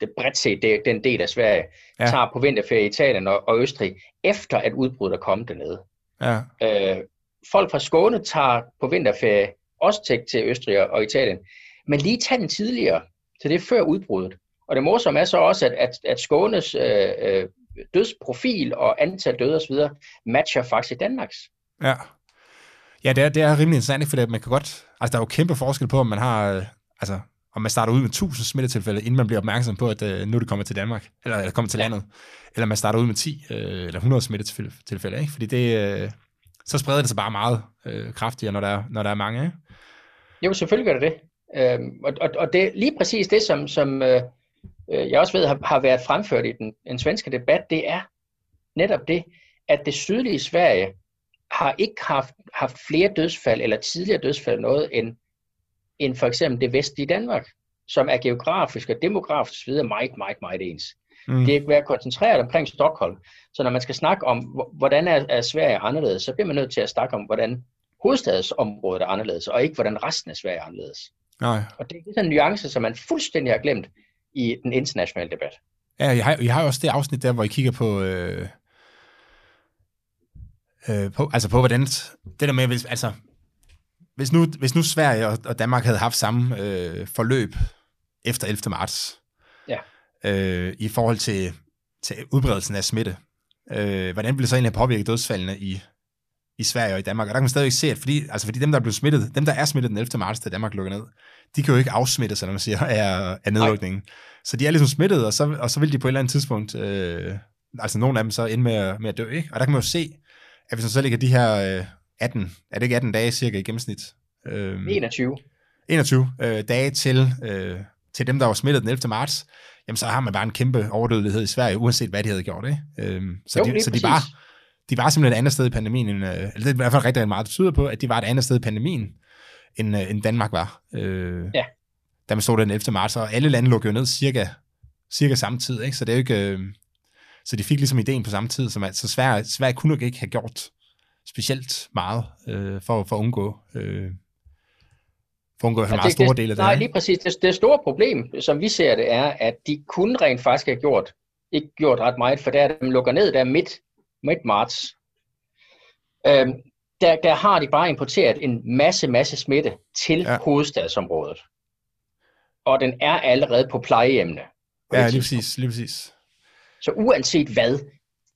det bredt set, det, den del af Sverige, ja. tager på vinterferie i Italien og, og Østrig, efter at udbruddet er kommet dernede. Ja. Øh, folk fra Skåne tager på vinterferie også til, til Østrig og Italien. Men lige tag den tidligere, så det er før udbruddet. Og det morsomme er så også, at, at, at Skånes øh, øh, dødsprofil og antal døde osv. matcher faktisk Danmarks. Ja. Ja, det er, det er rimelig interessant, for man kan godt, altså der er jo kæmpe forskel på, om man har, øh, altså om man starter ud med 1000 smittetilfælde, inden man bliver opmærksom på, at uh, nu er det kommet til Danmark, eller, eller kommer til landet, eller man starter ud med 10 uh, eller 100 smittetilfælde, ikke? fordi det, uh, så spreder det sig bare meget uh, kraftigere, når der, er, når der er mange. Ikke? Jo, selvfølgelig gør det det. Uh, og, og, og det lige præcis det, som, som uh, øh, jeg også ved har, har været fremført i den, den svenske debat, det er netop det, at det sydlige Sverige har ikke haft, haft flere dødsfald eller tidligere dødsfald noget end, end for eksempel det vestlige Danmark, som er geografisk og demografisk videre meget, meget, meget ens. Mm. Det er været koncentreret omkring Stockholm. Så når man skal snakke om, hvordan er, er Sverige anderledes, så bliver man nødt til at snakke om, hvordan hovedstadsområdet er anderledes, og ikke hvordan resten af Sverige er anderledes. Nej. Og det er sådan en nuance, som man fuldstændig har glemt i den internationale debat. Ja, jeg har, jeg har også det afsnit der, hvor I kigger på, øh, øh, på altså på hvordan, det der med, hvis, altså, hvis nu, hvis nu Sverige og, og Danmark havde haft samme øh, forløb efter 11. marts, ja. øh, i forhold til, til udbredelsen af smitte, øh, hvordan ville det så egentlig have påvirket dødsfaldene i, i Sverige og i Danmark? Og der kan man stadig se, at fordi, altså fordi dem, der er blevet smittet, dem, der er smittet den 11. marts, da Danmark lukker ned, de kan jo ikke afsmitte sig, når man siger, af, af nedlukningen. Nej. Så de er ligesom smittet, og så, og så vil de på et eller andet tidspunkt, øh, altså nogle af dem så ende med, med at dø, ikke? Og der kan man jo se, at hvis man så ligger de her øh, 18, er det ikke 18 dage cirka i gennemsnit? Øh, 21. 21 øh, dage til, øh, til dem, der var smittet den 11. marts, jamen så har man bare en kæmpe overdødelighed i Sverige, uanset hvad de havde gjort, ikke? Øh, så, jo, de, så de bare de var simpelthen et andet sted i pandemien, end, øh, eller det er i hvert fald rigtig, meget, det tyder på, at de var et andet sted i pandemien, end, øh, end Danmark var. Øh, ja. Da man stod den 11. marts, og alle lande lukkede jo ned cirka, cirka samme tid, ikke? så det er jo ikke... Øh, så de fik ligesom ideen på samme tid, som at, så Sverige, Sverige kunne nok ikke have gjort specielt meget øh, for, for at undgå, øh, for at undgå en meget store del af det. Nej, lige præcis. Det, det store problem, som vi ser det, er, at de kunne rent faktisk have gjort, ikke gjort ret meget, for der de lukker ned der midt, midt marts. Øhm, der, der har de bare importeret en masse, masse smitte til ja. hovedstadsområdet. Og den er allerede på plejehjemmene. Ja, lige præcis, lige præcis. Så uanset hvad,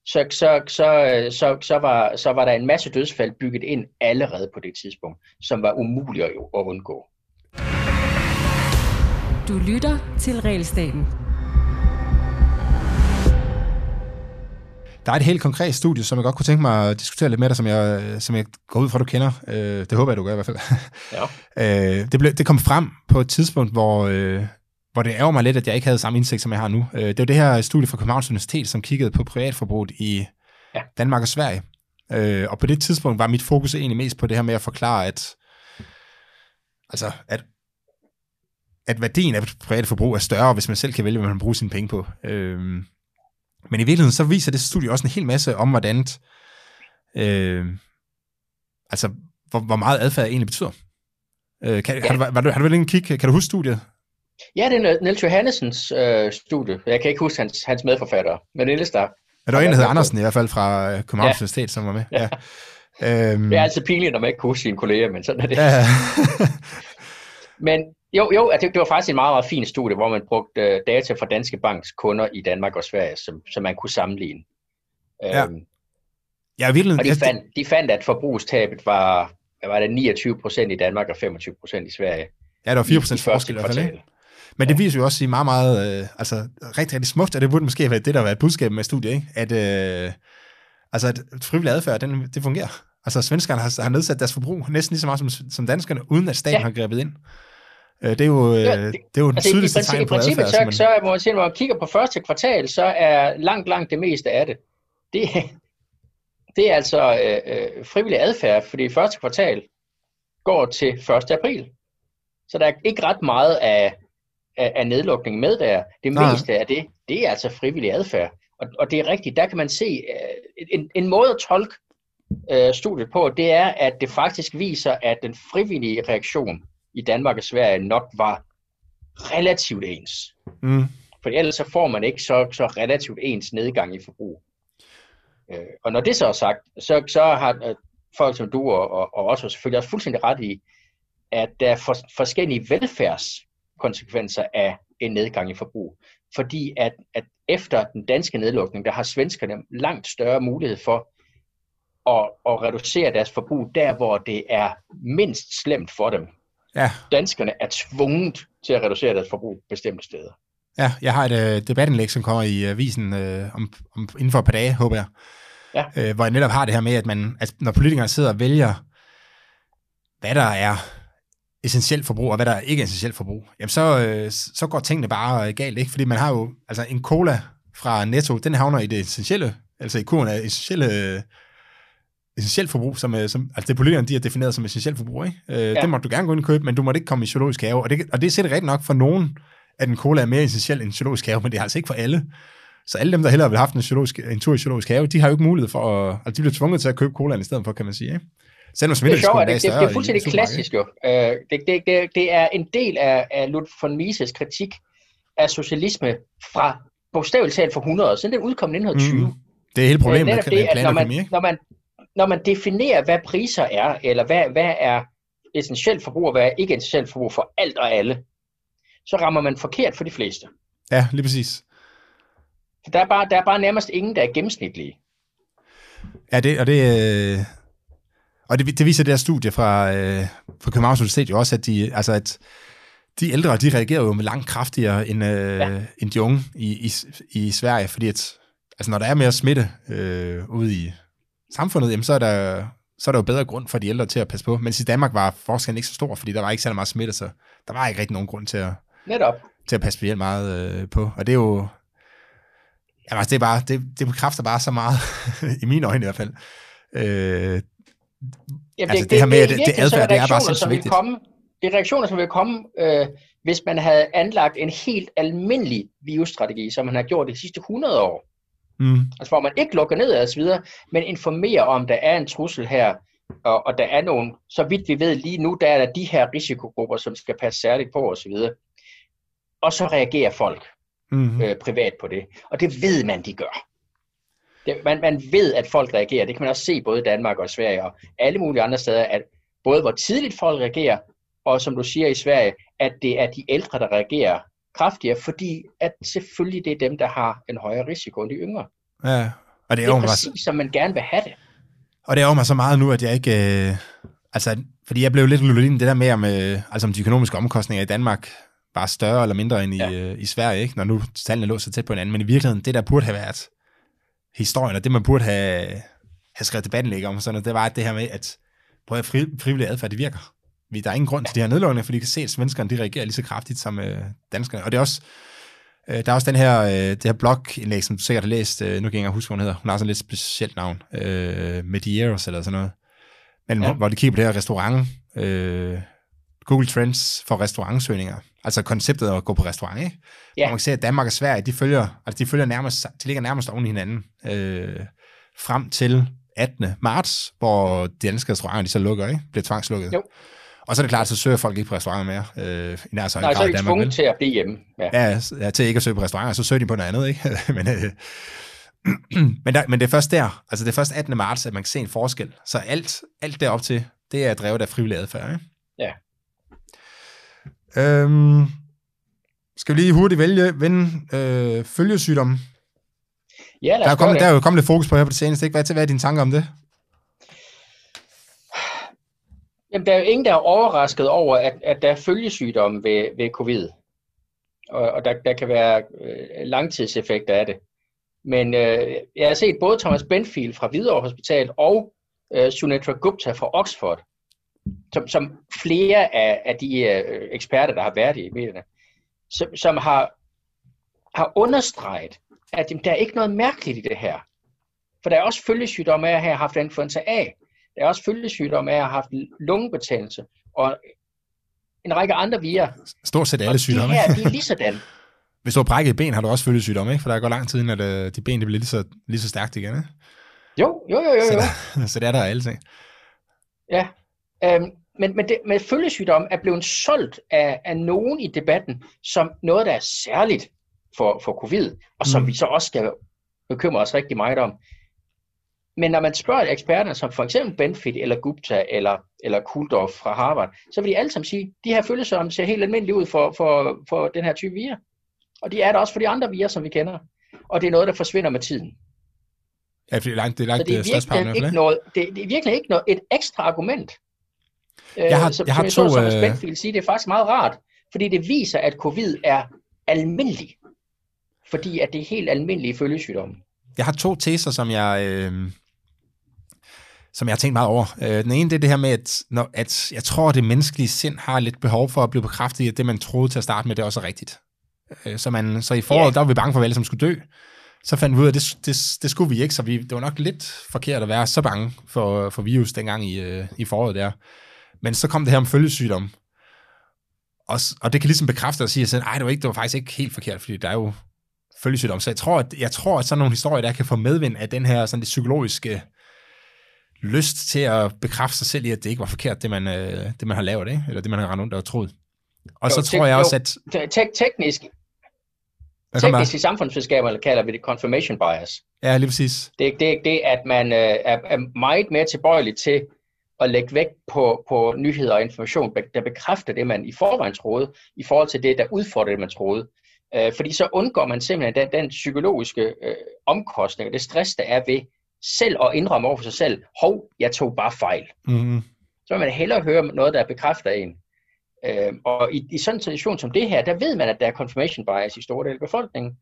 så, så, så, så, så, var, så var der en masse dødsfald bygget ind allerede på det tidspunkt, som var umuligt at, at undgå. Du lytter til Realstaten. Der er et helt konkret studie, som jeg godt kunne tænke mig at diskutere lidt med dig, som jeg, som jeg går ud fra, du kender. Øh, det håber jeg, du gør i hvert fald. Ja. øh, det, blev, det kom frem på et tidspunkt, hvor, øh, hvor det ærger mig lidt, at jeg ikke havde samme indsigt, som jeg har nu. Øh, det var det her studie fra Københavns Universitet, som kiggede på privatforbruget i ja. Danmark og Sverige. Øh, og på det tidspunkt var mit fokus egentlig mest på det her med at forklare, at, altså, at, at værdien af privat forbrug er større, hvis man selv kan vælge, hvad man bruger sine penge på. Øh, men i virkeligheden så viser det studie også en hel masse om, hvordan, øh, altså, hvor, hvor meget adfærd egentlig betyder. Øh, kan, ja. har, du, har, du, har du vel en kig? Kan du huske studiet? Ja, det er Niels Johannessens øh, studie. Jeg kan ikke huske hans, hans medforfatter, men Niels der. Er der en, der hedder Andersen i hvert fald fra øh, Københavns ja. Universitet, som var med? Ja. ja. Øhm. Det er altid pinligt, når man ikke kan huske sine kolleger, men sådan er det. Ja. men jo, jo altså, det var faktisk en meget, meget fin studie, hvor man brugte øh, data fra Danske Banks kunder i Danmark og Sverige, som, som man kunne sammenligne. Ja. Øhm, ja, virkelig. Og de fandt, de fandt, at forbrugstabet var, var det 29 procent i Danmark og 25 procent i Sverige. Ja, der var 4 procent forskel i hvert fald, ikke? Men det viser jo også i meget, meget, øh, altså rigtig, rigtig smukt, og det burde måske være det, der var et budskab med studiet, ikke? At, øh, altså, at frivillig adfærd, den, det fungerer. Altså, svenskerne har, har nedsat deres forbrug næsten lige så meget som, som danskerne, uden at staten ja. har grebet ind. Øh, det er jo, øh, ja, det, det er jo den altså, tydeligste tegn på adfærd. Så, man... så må man sige, når man kigger på første kvartal, så er langt, langt det meste af det. Det, det er altså øh, øh, frivillig adfærd, fordi første kvartal går til 1. april. Så der er ikke ret meget af af, af nedlukning med der. Det meste af det, det er altså frivillig adfærd. Og, og det er rigtigt, der kan man se, en, en måde at tolke uh, studiet på, det er, at det faktisk viser, at den frivillige reaktion i Danmark og Sverige nok var relativt ens. Mm. For ellers så får man ikke så, så relativt ens nedgang i forbrug. Uh, og når det så er sagt, så, så har uh, folk som du og, og, og også selvfølgelig også fuldstændig ret i, at der er for, forskellige velfærds konsekvenser af en nedgang i forbrug. Fordi at, at efter den danske nedlukning, der har svenskerne langt større mulighed for at, at reducere deres forbrug der, hvor det er mindst slemt for dem. Ja. Danskerne er tvunget til at reducere deres forbrug bestemte steder. Ja, jeg har et uh, debatindlæg, som kommer i avisen uh, om, om, inden for et par dage, håber jeg. Ja. Uh, hvor jeg netop har det her med, at man, at når politikerne sidder og vælger, hvad der er essentielt forbrug, og hvad der er ikke essentielt forbrug, jamen så, øh, så går tingene bare galt, ikke? Fordi man har jo, altså en cola fra Netto, den havner i det essentielle, altså i kurven af essentielle, essentielt forbrug, som, øh, som altså det politikerne, de har defineret som essentielt forbrug, ikke? Øh, ja. Det må du gerne gå ind og købe, men du må ikke komme i zoologisk have, og det, og det er sikkert rigtigt nok for nogen, at en cola er mere essentiel end zoologisk have, men det er altså ikke for alle. Så alle dem, der hellere vil have haft en, zoologisk, en tur i zoologisk have, de har jo ikke mulighed for at, altså de bliver tvunget til at købe cola i stedet for, kan man sige, ikke? Selvom det er sjovt, det, det, det, er fuldstændig klassisk jo. Uh, det, det, det, det er en del af, af Ludwig von Mises kritik af socialisme fra bogstaveligt talt for 100 år siden. Den udkom i 1920. Mm. Det er hele problemet med det, at når man, når, man, definerer, hvad priser er, eller hvad, hvad er essentielt forbrug, og hvad er ikke essentielt forbrug for alt og alle, så rammer man forkert for de fleste. Ja, lige præcis. Der er bare, der er bare nærmest ingen, der er gennemsnitlige. Ja, det, og det, øh, og det, det viser det her studie fra, øh, fra Københavns Universitet jo også, at de, altså at de ældre, de reagerer jo med langt kraftigere end, øh, ja. end de unge i, i, i Sverige, fordi at, altså når der er mere smitte øh, ude i samfundet, jamen så er der så er der jo bedre grund for de ældre til at passe på. Men i Danmark var forskellen ikke så stor, fordi der var ikke så meget smitte, så der var ikke rigtig nogen grund til at, Netop. til at passe meget øh, på. Og det er jo, Ja, altså, det, er bare, det, det bekræfter bare så meget, i mine øjne i hvert fald. Øh, Jamen, altså, det her med, at det- det adfærd, det er bare vil vigtigt. Komme, det er reaktioner, som vil komme, øh, hvis man havde anlagt en helt almindelig virusstrategi, som man har gjort de sidste 100 år. Mm, Altså hvor man ikke lukker ned og så videre, men informerer om, der er en trussel her, og, og der er nogle, så vidt vi ved lige nu, der er der de her risikogrupper, som skal passe særligt på osv. Og så reagerer folk mm, øh, privat på det. Og det ved man, de gør. Det, man, man ved, at folk reagerer. Det kan man også se både i Danmark og Sverige og alle mulige andre steder, at både hvor tidligt folk reagerer, og som du siger i Sverige, at det er de ældre, der reagerer kraftigere, fordi at selvfølgelig det er dem, der har en højere risiko end de yngre. ja. Og det Det er, er jo mig, præcis, som man gerne vil have det. og det er mig så meget nu, at jeg ikke... Øh, altså, fordi jeg blev lidt lullet det der med, om, øh, altså, om de økonomiske omkostninger i Danmark var større eller mindre end i, Ja. øh, i Sverige, ikke? når nu tallene lå så tæt på hinanden. Men i virkeligheden, det der burde have været historien, og det man burde have, have skrevet debatten om, sådan noget, det var det her med, at prøv at fri, frivillig adfærd, det virker. Vi, der er ingen grund til de her nedlukninger, fordi de kan se, at svenskerne de reagerer lige så kraftigt som øh, danskerne. Og det er også, øh, der er også den her, øh, det her blogindlæg, som du sikkert har læst, øh, nu kan jeg ikke huske, hvad hun hedder. Hun har sådan et lidt specielt navn, øh, Medieros eller sådan noget. Men Ja. hvor de kigger på det her restaurant, øh, Google Trends for restaurantsøgninger. Altså konceptet at gå på restaurant, ikke? Ja. Ja. Man kan se, at Danmark og Sverige, de følger, altså de følger nærmest, de ligger nærmest oven i hinanden, øh, frem til 18. marts, hvor de danske restauranter, de så lukker, ikke? Bliver tvangslukket. Jo. Og så er det klart, så søger folk ikke på restauranter mere, øh, i nær så Nej, så grad er i de tvunget til at blive hjemme. Ja. Ja, ja, til ikke at søge på restauranter, så søger de på noget andet, ikke? men, øh, men, der, men det er først der, altså det er først 18. marts, at man kan se en forskel. Så alt, alt derop til, det er drevet af frivillig adfærd, ikke? Ja. Øhm, skal vi lige hurtigt vælge, vende øh, følgesygdomme? Ja, Der er, kommet, det. der er jo kommet lidt fokus på her på det seneste, ikke? Hvad, er- hvad er dine tanker om det? Jamen, der er jo ingen, der er overrasket over, at, at der er følgesygdomme ved, ved covid. Og, og der, der kan være øh, langtidseffekter af det. Men øh, jeg har set både Thomas Benfield fra Hvidovre Hospital og øh, Sunetra Gupta fra Oxford, som, som flere af, af de øh, eksperter, der har været i medierne, som, som har, har understreget, at jamen, der er ikke noget mærkeligt i det her. For der er også følgesygdomme af at have haft influenza A. Der er også følgesygdomme af at have haft lungebetændelse og en række andre virer. Stort set alle Og sygdomme. De her, de er lige sådan. Hvis du har brækket et ben, har du også følgesygdomme, ikke? For der går lang tid, inden at øh, de ben det bliver lige så, lige så stærkt igen, ikke? Jo, jo, jo, jo. Så, der, så det er der alle ting. Ja. Øhm, men, men, det, men følgesygdom er blevet solgt af, af nogen i debatten som noget, der er særligt for, for covid, og som Mm. vi så også skal bekymre os rigtig meget om. Men når man spørger eksperterne, som for eksempel Benfit eller Gupta eller, eller Kuldorf fra Harvard, så vil de alle sammen sige, at de her følgesygdomme ser helt almindelige ud for, for, for den her type virer. Og de er der også for de andre virer, som vi kender. Og det er noget, der forsvinder med tiden. Ja, det er langt, det er Så langt det er øh, virkelig ikke noget, det, det er virkelig ikke noget, et ekstra argument. Jeg har- Øh, som, jeg har som jeg så to, Thomas øh, Benfield sige, det er faktisk meget rart, fordi det viser, at covid er almindelig. Fordi at det er helt almindelige følgesygdomme. Jeg har to teser, som jeg, øh, som jeg har tænkt meget over. Øh, den ene, det er det her med, at, når, at jeg tror, at det menneskelige sind har lidt behov for at blive bekræftet i, at det, man troede til at starte med, det også er rigtigt. Øh, så, man, så i foråret, Ja. der var vi bange for, at vi alle sammen skulle dø. Så fandt vi ud af, at det, det, det skulle vi ikke, så vi, det var nok lidt forkert at være så bange for, for virus dengang i, øh, i foråret der. Men så kom det her om følgesygdom. Og, og det kan ligesom bekræfte og sige, at det var, ikke, det var faktisk ikke helt forkert, fordi der er jo følgesygdom. Så jeg tror, at, jeg tror, at sådan nogle historier, der kan få medvind af den her sådan det psykologiske lyst til at bekræfte sig selv i, at det ikke var forkert, det man, øh, det man har lavet, ikke? eller det man har rendt rundt og troet. Og Jo, så tror jeg også, at... Te- teknisk, teknisk i samfundsvidenskaber kalder vi det confirmation bias. Ja, lige præcis. Det er det, det at man øh, er, er meget mere tilbøjelig til at lægge vægt på, på nyheder og information, der bekræfter det, man i forvejen troede, i forhold til det, der udfordrer det, man troede. Øh, fordi så undgår man simpelthen den, den psykologiske øh, omkostning, og det stress, der er ved selv at indrømme over for sig selv, hov, jeg tog bare fejl. Mm-hmm. Så vil man hellere høre noget, der bekræfter en. Øh, og i, i sådan en situation som det her, der ved man, at der er confirmation bias i store dele af befolkningen.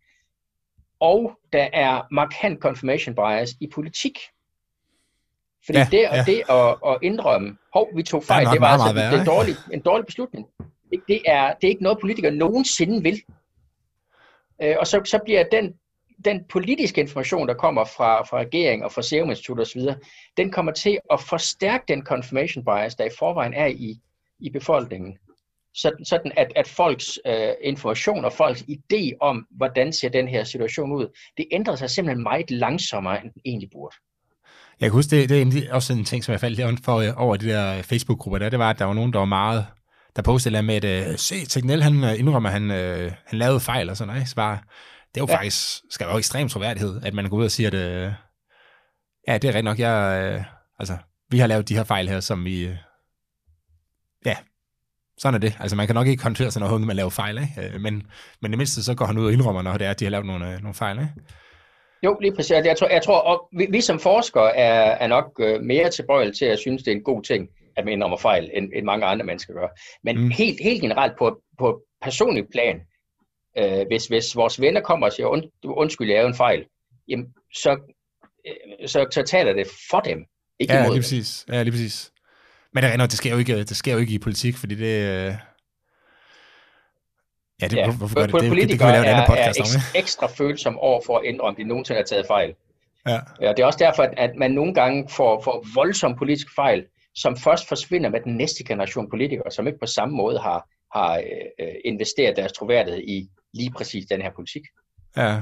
Og der er markant confirmation bias i politik. Fordi Ja, det, og ja. det at, at indrømme, hov, vi tog fejl, nok det var meget, altså meget værre, det er en, dårlig, en dårlig beslutning. Det, det, er, det er ikke noget, politikere nogensinde vil. Øh, og så, så bliver den den politiske information, der kommer fra, fra regeringen og fra Serum Institut osv., den kommer til at forstærke den confirmation bias, der i forvejen er i, i befolkningen. Sådan, sådan at, at folks øh, information og folks idé om, hvordan ser den her situation ud, det ændrer sig simpelthen meget langsommere, end den egentlig burde. Jeg kan huske, det, det er også en ting, som jeg faldt for øh, over de der øh, Facebook-grupper der, det var, at der var nogen, der var meget, der postede med, at uh, se, Tegnell, han øh, indrømmer, han, uh, han lavede fejl og sådan noget. Så bare, det er jo ja. faktisk, skal jo ekstrem troværdighed, at man går ud og siger, at uh, ja, det er rigtigt nok, jeg, uh, altså, vi har lavet de her fejl her, som vi, uh, ja, sådan er det. Altså, man kan nok ikke håndtere noget, når man laver fejl, ikke? Uh, men, men det mindste, så går han ud og indrømmer, når det er, at de har lavet nogle, uh, nogle fejl, ikke? Jo, lige præcis. Jeg tror, jeg tror og vi, vi som forskere er, er nok øh, mere tilbøjelige til at synes, det er en god ting, at man indrømmer fejl, end, end mange andre mennesker gør. Men mm. helt, helt generelt på, på personlig plan, øh, hvis, hvis vores venner kommer og siger, Und, undskyld, jeg lavede en fejl, jamen, så, øh, så, så taler det for dem, ikke ja, imod lige præcis. Ja, lige præcis. Men det, det, sker jo ikke, det sker jo ikke i politik, fordi det, øh, Ja, det, ja. hvorfor gør det? Det, det, det kan vi lave et andet podcast er, om, ekstra følsom over for at ændre, om de nogensinde har taget fejl. Ja. ja. Det er også derfor, at man nogle gange får, får voldsom politisk fejl, som først forsvinder med den næste generation politikere, som ikke på samme måde har, har øh, investeret deres troværdighed i lige præcis den her politik. Ja.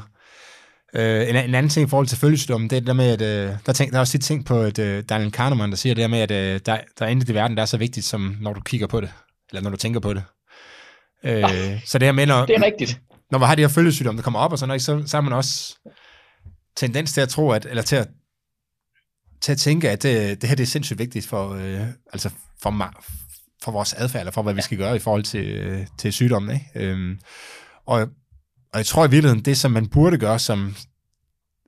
Øh, en, en anden ting i forhold til følgesygdommen, det er det der med, at øh, der, tænk, der er også tit ting på, at øh, Daniel Kahneman, der siger det der med, at øh, der, der er intet i verden, der er så vigtigt, som når du kigger på det, eller når du tænker på det. Øh, så det her med, når, det er rigtigt. Når man har de her følgesygdomme, der kommer op og sådan noget, så, så har man også tendens til at tro, at, eller til at, til at tænke, at det, det her det er sindssygt vigtigt for, øh, altså for, for vores adfærd, eller for hvad vi skal gøre i forhold til, til sygdommen. Ikke? Øhm, og, og jeg tror i virkeligheden, det som man burde gøre som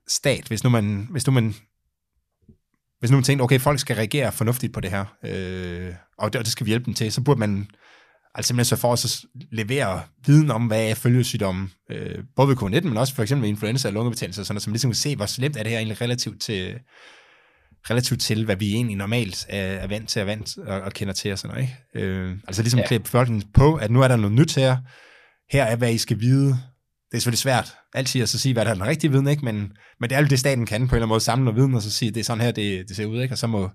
stat, hvis nu man, hvis nu man hvis nu man tænkte, okay, folk skal reagere fornuftigt på det her, øh, og, det, og det skal vi hjælpe dem til, så burde man Altså simpelthen så for os at levere viden om, hvad er følgesygdommen, øh, både ved covid-19, men også for eksempel influenza og lungebetændelse, sådan, så man ligesom kan se, hvor slemt er det her egentlig relativt til, relativt til, hvad vi egentlig normalt er, er vant til at vant og, og kender til og sådan noget. Ikke? Øh, altså ligesom ja. klæde befolkningen på, at nu er der noget nyt her. Her er, hvad I skal vide. Det er selvfølgelig svært altid at så sige, hvad der er den rigtige viden, ikke? Men, men det er jo det, staten kan på en eller anden måde samle noget viden, og så sige, det er sådan her, det, det ser ud, ikke? og så må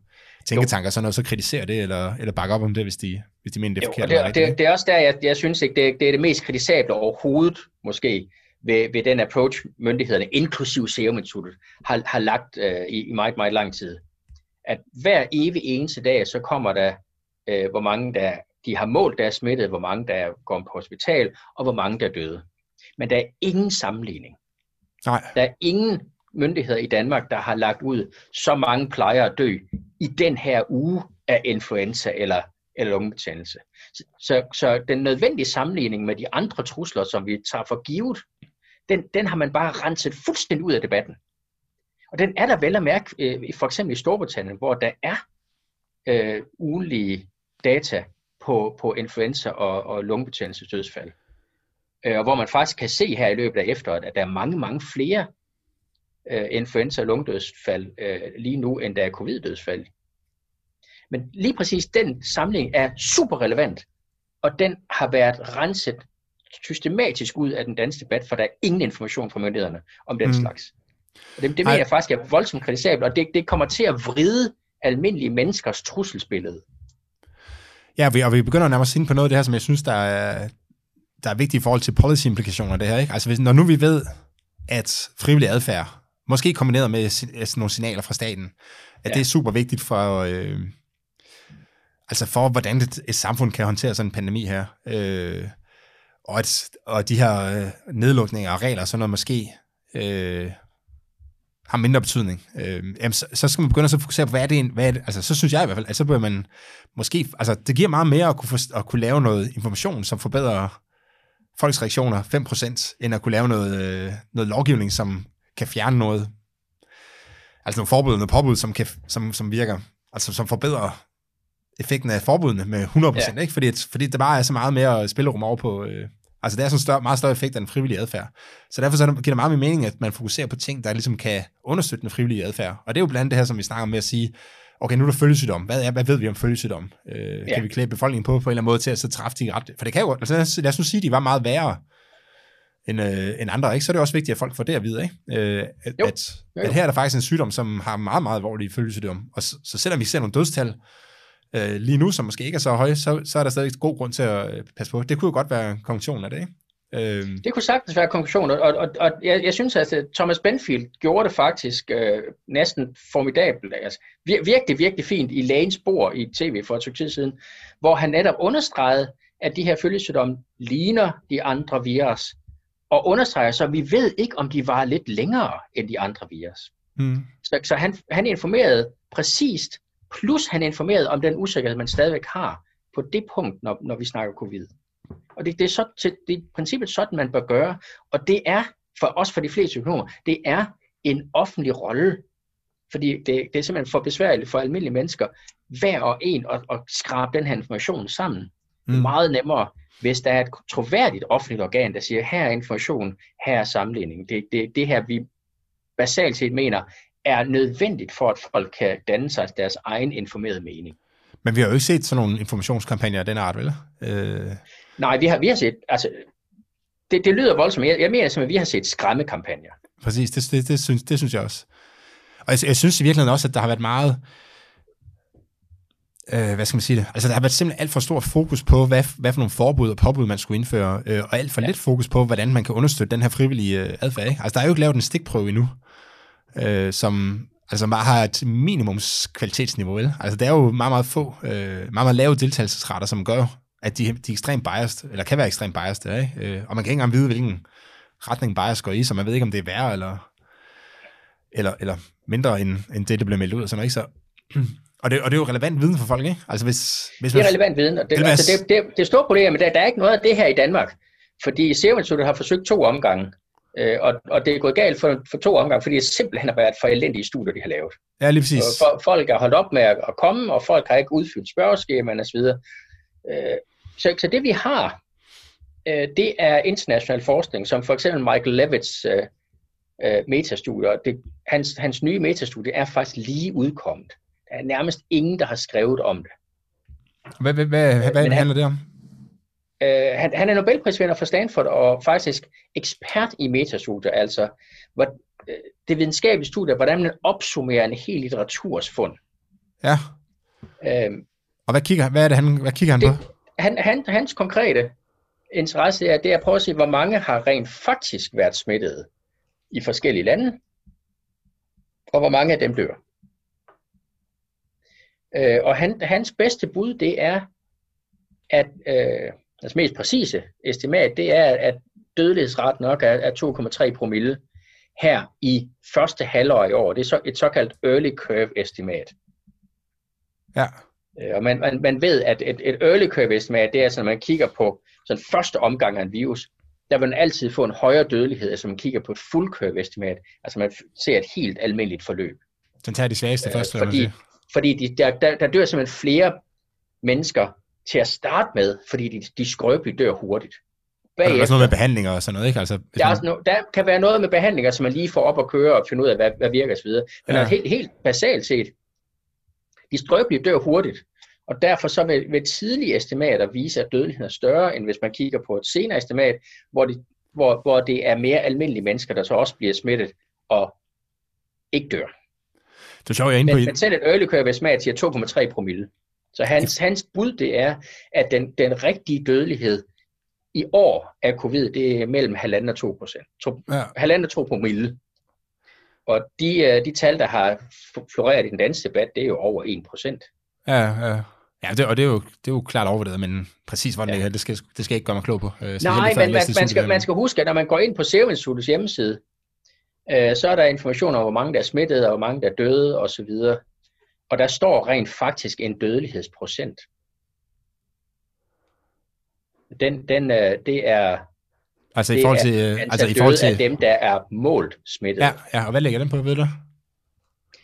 tænketanker sådan noget, så kritisere det, eller, eller bakke op om det, hvis de, hvis de mener, det er forkert. Jo, det, det, det, er også der, jeg, jeg synes ikke, det, det er det mest kritisable overhovedet, måske, ved, ved den approach, myndighederne, inklusive Serum Instituttet, har, har lagt øh, i, i meget, meget lang tid. At hver evig eneste dag, så kommer der, øh, hvor mange der, de har målt, der er smittet, hvor mange der går på hospital, og hvor mange der er døde. Men der er ingen sammenligning. Nej. Der er ingen myndigheder i Danmark, der har lagt ud, så mange plejer at dø i den her uge af influenza eller, eller lungebetændelse. Så, så, så den nødvendige sammenligning med de andre trusler, som vi tager for givet, den, den har man bare renset fuldstændig ud af debatten. Og den er der vel at mærke, øh, for eksempel i Storbritannien, hvor der er øh, ugenlige data på, på influenza og, og lungebetændelsesdødsfald. Øh, og hvor man faktisk kan se her i løbet af efteråret, at der er mange, mange flere øh, influenza- og lungedødsfald øh, lige nu, end der er covid-dødsfald. Men lige præcis den samling er super relevant, og den har været renset systematisk ud af den danske debat, for der er ingen information fra myndighederne om den mm. slags. Og det, det mener jeg faktisk er voldsomt kritisabelt, og det, det kommer til at vride almindelige menneskers trusselsbillede. Ja, vi, og vi begynder nærmest ind på noget af det her, som jeg synes, der er, der er vigtigt i forhold til policy-implikationer det her. Ikke? Altså hvis, når nu vi ved, at frivillig adfærd Måske kombineret med sådan nogle signaler fra staten. At ja. det er super vigtigt for, øh, altså for, hvordan et, et samfund kan håndtere sådan en pandemi her. Øh, og, at, og de her øh, nedlukninger og regler, og sådan noget måske øh, har mindre betydning. Øh, jamen, så, så skal man begynde at fokusere på, hvad er det, hvad er det altså så synes jeg i hvert fald, at så bør man måske, altså det giver meget mere at kunne, for, at kunne lave noget information, som forbedrer folks reaktioner 5%, end at kunne lave noget, øh, noget lovgivning, som kan fjerne noget. Altså nogle forbud, noget påbud, som, kan, som, som virker, altså som forbedrer effekten af forbudene med 100%, ja. ikke? Fordi, fordi det bare er så meget mere spillerum over på, øh, altså det er sådan en større, meget større effekt af den frivillige adfærd. Så derfor så giver det meget mere mening, at man fokuserer på ting, der ligesom kan understøtte den frivillige adfærd. Og det er jo blandt andet det her, som vi snakker om med at sige, okay, nu er der følgesygdom. Hvad, er, hvad ved vi om følgesygdom? Øh, ja. Kan vi klæde befolkningen på på en eller anden måde til at så træffe de ret? For det kan jo, altså lad os nu sige, at de var meget værre end, øh, end andre, ikke? så er det også vigtigt, at folk får det at vide, ikke? Øh, at, Jo. at, Jo, jo. at her er der faktisk en sygdom, som har meget, meget alvorlige følgesygdom. Og så, så selvom vi ser nogle dødstal øh, lige nu, som måske ikke er så høje, så, så er der stadig god grund til at øh, passe på. Det kunne jo godt være konklusionen af det, ikke? Øh, Det kunne sagtens være konklusionen, og, og, og jeg, jeg synes, at øh, Thomas Benfield gjorde det faktisk øh, næsten formidabelt. Altså, vir, virkelig, virkelig fint i lægens spor i tv for et stykke tid siden, hvor han netop understregede, at de her følgesygdomme ligner de andre virus, og understreger så, at vi ved ikke, om de var lidt længere end de andre virus. mm, Så, så han, han informerede præcist, plus han informerede om den usikkerhed, man stadigvæk har på det punkt, når, når vi snakker covid. Og det, det, er så, til, det er i princippet sådan, man bør gøre. Og det er, for os for de fleste økonomer, det er en offentlig rolle. Fordi det, det er simpelthen for besværligt for almindelige mennesker, hver og en, at, at skrabe den her information sammen. Det er Mm. meget nemmere, hvis der er et troværdigt offentligt organ, der siger, her er information, her er sammenligning. Det er det, det her, vi basalt set mener, er nødvendigt for, at folk kan danne sig deres egen informerede mening. men vi har jo ikke set sådan nogle informationskampagner af den art, vel? Øh, Nej, vi har, vi har set, altså, det, det lyder voldsomt. Jeg, jeg mener simpelthen, at vi har set skræmmekampagner. Præcis, det, det, det, synes, det synes jeg også. Og jeg, jeg synes i virkeligheden også, at der har været meget, øh, hvad skal man sige det, altså der har været simpelthen alt for stor fokus på, hvad, hvad for nogle forbud og påbud, man skulle indføre, øh, og alt for ja. lidt fokus på, hvordan man kan understøtte den her frivillige øh, adfærd. Ikke? Altså der er jo ikke lavet en stikprøve endnu, øh, som altså bare har et minimums kvalitetsniveau. Vel? Altså der er jo meget, meget få, øh, meget, meget lave deltagelsesrater, som gør, at de, de er ekstremt biased, eller kan være ekstremt biased, ikke? Øh, og man kan ikke engang vide, hvilken retning bias går i, så man ved ikke, om det er værre eller, eller, eller mindre end, end det, der bliver meldt ud. Sådan, noget, ikke? Så, og, det, og det er jo relevant viden for folk, ikke? Altså hvis, hvis Det man, er relevant viden, og det, Det altså, det, det, det store problem er, at der, der er ikke noget af det her i Danmark. Fordi Serum Instituttet har forsøgt to omgange, øh, og, og det er gået galt for, for to omgange, fordi det simpelthen har været for elendige studier, de har lavet. ja, lige præcis. For, folk har holdt op med at, at komme, og folk har ikke udfyldt spørgeskemaerne osv. Øh, så, så det vi har, øh, det er international forskning, som for eksempel Michael Levitts øh, øh, metastudier. Det, hans, hans nye metastudie er faktisk lige udkommet. Der er nærmest ingen, der har skrevet om det. Hvad, hvad, hvad, handler det om? Øh, han, han er Nobelprisvinder fra Stanford og faktisk ekspert i metastudier, altså hvor, øh, det videnskabelige studie, hvordan man opsummerer en hel litteraturs fund. Ja. Øh, Og hvad kigger, hvad er det, han, hvad kigger han Det- på? han, han, hans konkrete interesse er, det er at prøve at se, hvor mange har rent faktisk været smittet i forskellige lande, og hvor mange af dem dør. Øh, og han, hans bedste bud, det er, at øh, altså mest præcise estimat, det er, at dødelighedsret nok er, er 2,3 promille her i første halvår i år. Det er så et såkaldt early curve estimat. Ja. Øh, Og man, man, man ved, at et, et early curve estimat, det er altså, når man kigger på sådan første omgang af en virus, der vil man altid få en højere dødelighed, altså man kigger på et full curve estimat, altså man ser et helt almindeligt forløb. Den tager de svageste Øh, først, hvad fordi fordi de, der, der, der dør simpelthen flere mennesker til at starte med, fordi de, de skrøbelige dør hurtigt. Og der er også Bagefter, noget med behandlinger og sådan noget, ikke? Altså, der, er også no, der kan være noget med behandlinger, som man lige får op og køre og finde ud af, hvad, hvad virker osv. Men Ja. ja. helt, helt basalt set, de skrøbelige dør hurtigt, og derfor så vil, vil tidlige estimater vise, at dødeligheden er større, end hvis man kigger på et senere estimat, hvor det, hvor, hvor det er mere almindelige mennesker, der så også bliver smittet og ikke dør. det er sjovt, jeg er inde på... Men, men selv et early curve estimat siger 2,3 promille. Så hans, hans bud det er, at den, den rigtige dødelighed i år af covid, det er mellem 1,5 og 2 procent. Ja. 1,5 og 2 promille. Og de, øh, de tal, der har floreret i den danske debat, det er jo over 1 procent. Ja, ja. Ja, det, og det er, jo, det er jo klart overvurderet, men præcis hvordan Ja. det ligger, det skal, det skal jeg ikke gøre mig klog på. Øh, Nej, men man, man, skal, man skal huske, at når man går ind på Serum Instituttets hjemmeside, øh, så er der information om, hvor mange der er smittet, og hvor mange der er døde osv. Og der står rent faktisk en dødelighedsprocent. Den, den, øh, det er Altså i forhold til... øh, Altså i forhold af til... dem, der er målt smittet. Ja, ja, og hvad ligger den på, ved du?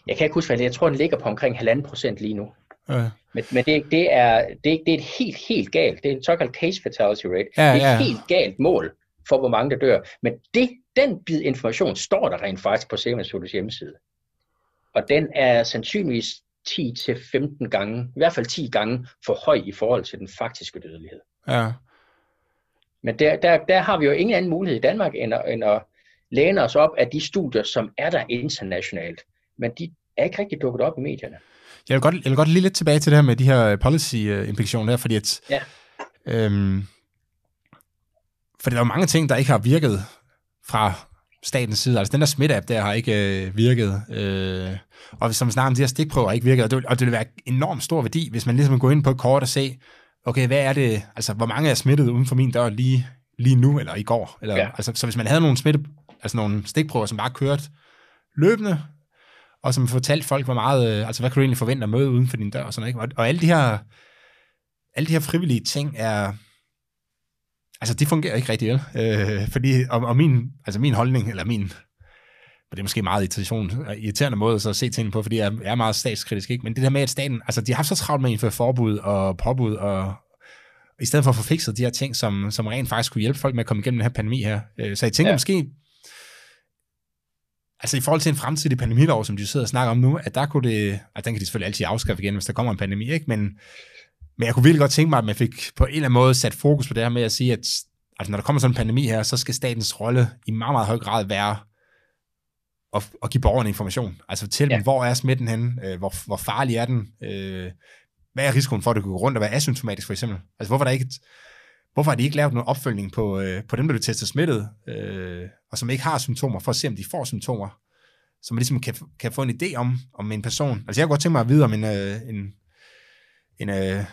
Jeg kan ikke huske, hvad det er. Jeg tror, den ligger på omkring 1,5 procent lige nu. Øh, Men, men det, det, er, det, det er et helt, helt galt. Det er en såkaldt case fatality rate. Ja, det er et ja. helt galt mål for, hvor mange der dør. Men det, den bid information står der rent faktisk på Serum Instituttets hjemmeside. Og den er sandsynligvis 10-15 gange, i hvert fald 10 gange for høj i forhold til den faktiske dødelighed. ja. Men der, der, der har vi jo ingen anden mulighed i Danmark, end at, end at læne os op af de studier, som er der internationalt. Men de er ikke rigtig dukket op i medierne. Jeg vil godt, jeg vil godt lige lidt tilbage til det her med de her policy-implikationer her, fordi at, Ja. øhm, fordi der er jo mange ting, der ikke har virket fra statens side. Altså den der smitte-app der har ikke øh, virket. Øh, og som vi snakker om, de her stikprøver har ikke virket. Og det, vil, og det vil være enormt stor værdi, hvis man ligesom går ind på et kort og se, okay, hvad er det, altså hvor mange er smittet uden for min dør lige, lige nu, eller i går? Eller, Ja. altså, så hvis man havde nogle smitte, altså nogle stikprøver, som bare kørte løbende, og som fortalte folk, hvor meget, øh, altså hvad kan du egentlig forvente at møde uden for din dør, og sådan noget, ikke? Og, og alle de her, alle de her frivillige ting er, altså det fungerer ikke rigtig vel, øh, fordi, og, og min, altså min holdning, eller min, og det er måske meget irritation, irriterende måde så at se tingene på, fordi jeg er meget statskritisk, ikke? men det der med, at staten, altså de har haft så travlt med at indføre forbud og påbud, og i stedet for at få fikset de her ting, som, som rent faktisk kunne hjælpe folk med at komme igennem den her pandemi her. Øh, Så jeg tænker ja. Måske, altså i forhold til en fremtidig pandemilov, som de sidder og snakker om nu, at der kunne det, at den kan de selvfølgelig altid afskaffe igen, hvis der kommer en pandemi, ikke? Men, men jeg kunne virkelig godt tænke mig, at man fik på en eller anden måde sat fokus på det her med at sige, at altså, når der kommer sådan en pandemi her, så skal statens rolle i meget, meget høj grad være at, at give borgerne information. Altså fortælle ja. Dem, hvor er smitten henne, øh, hvor, hvor farlig er den, øh, hvad er risikoen for, at det kan gå rundt og være asymptomatisk for eksempel? Altså hvorfor er der ikke et, Hvorfor har de ikke lavet nogen opfølgning på, øh, på dem, der bliver testet smittet, øh, og som ikke har symptomer, for at se, om de får symptomer, så man ligesom kan, kan få en idé om, om en person. Altså jeg kunne godt tænke mig at vide om en, øh, en, en, øh,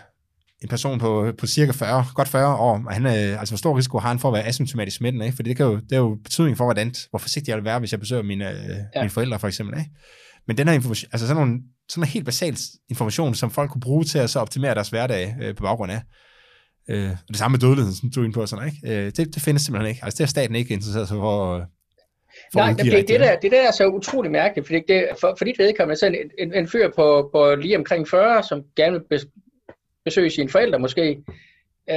en person på, på cirka 40, godt 40 år, og han, øh, altså hvor stor risiko har han for at være asymptomatisk smittende, ikke? Fordi det, kan jo, det er jo betydning for, hvordan, hvor forsigtig jeg vil være, hvis jeg besøger mine, øh, ja. Mine forældre for eksempel. Ikke? Men den her information, altså sådan nogle, sådan en helt basalt information, som folk kunne bruge til at så optimere deres hverdag øh, på baggrund af. Øh, og det samme med dødeligheden, som du er inde på, sådan, ikke? Øh, det, det findes simpelthen ikke. Altså det er staten ikke interesseret sig for, øh, for Nej, det, det, der, det der er så utrolig mærkeligt, fordi det, for, for dit vedkommende, så en, en, en fyr på, på lige omkring 40, som gerne vil besøge sine forældre måske, øh,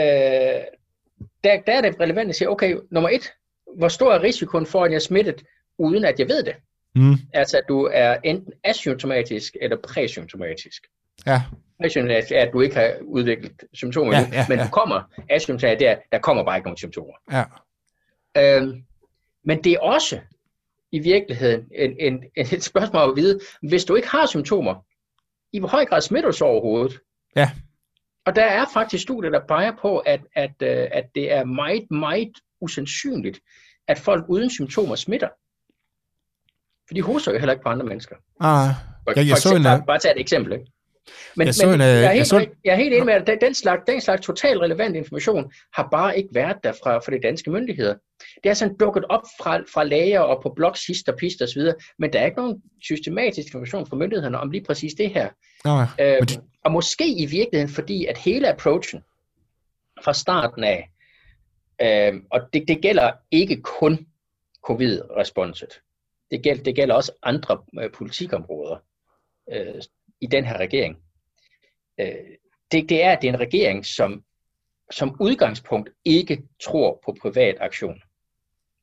der, der er det relevant at sige, okay, nummer et, hvor stor er risikoen for, at jeg er smittet, uden at jeg ved det? Mm, Altså, at du er enten asymptomatisk eller præsymptomatisk. ja, Præsymptomatisk er, at du ikke har udviklet symptomer Ja, ja, men ja. du kommer asymptomatisk, der, der kommer bare ikke nogen symptomer. ja. Øhm, men det er også i virkeligheden en, en, et spørgsmål at vide, hvis du ikke har symptomer, i hvor høj grad smitter du så overhovedet? Ja. Og der er faktisk studier, der peger på, at, at, øh, at det er meget, meget usandsynligt, at folk uden symptomer smitter. For de hoster jo heller ikke på andre mennesker. Ah, For, Jeg- jeg for så en, eksempel, bare, bare tage et eksempel. Ikke? Men, Jeg så men en, jeg, er jeg helt, så en- jeg er helt enig med, at den, slags, den slags totalt relevant information har bare ikke været der fra, fra de danske myndigheder. Det er sådan dukket op fra, fra lager og på blogs, hist og pist osv., men der er ikke nogen systematisk information fra myndighederne om lige præcis det her. ah, Øh, Men det- og måske i virkeligheden, fordi at hele approachen fra starten af, øh, og det, det gælder ikke kun covid-responset, det gælder, det gælder også andre øh, politikområder øh, i den her regering. Øh, det, det er, at det er en regering, som som udgangspunkt ikke tror på privat aktion.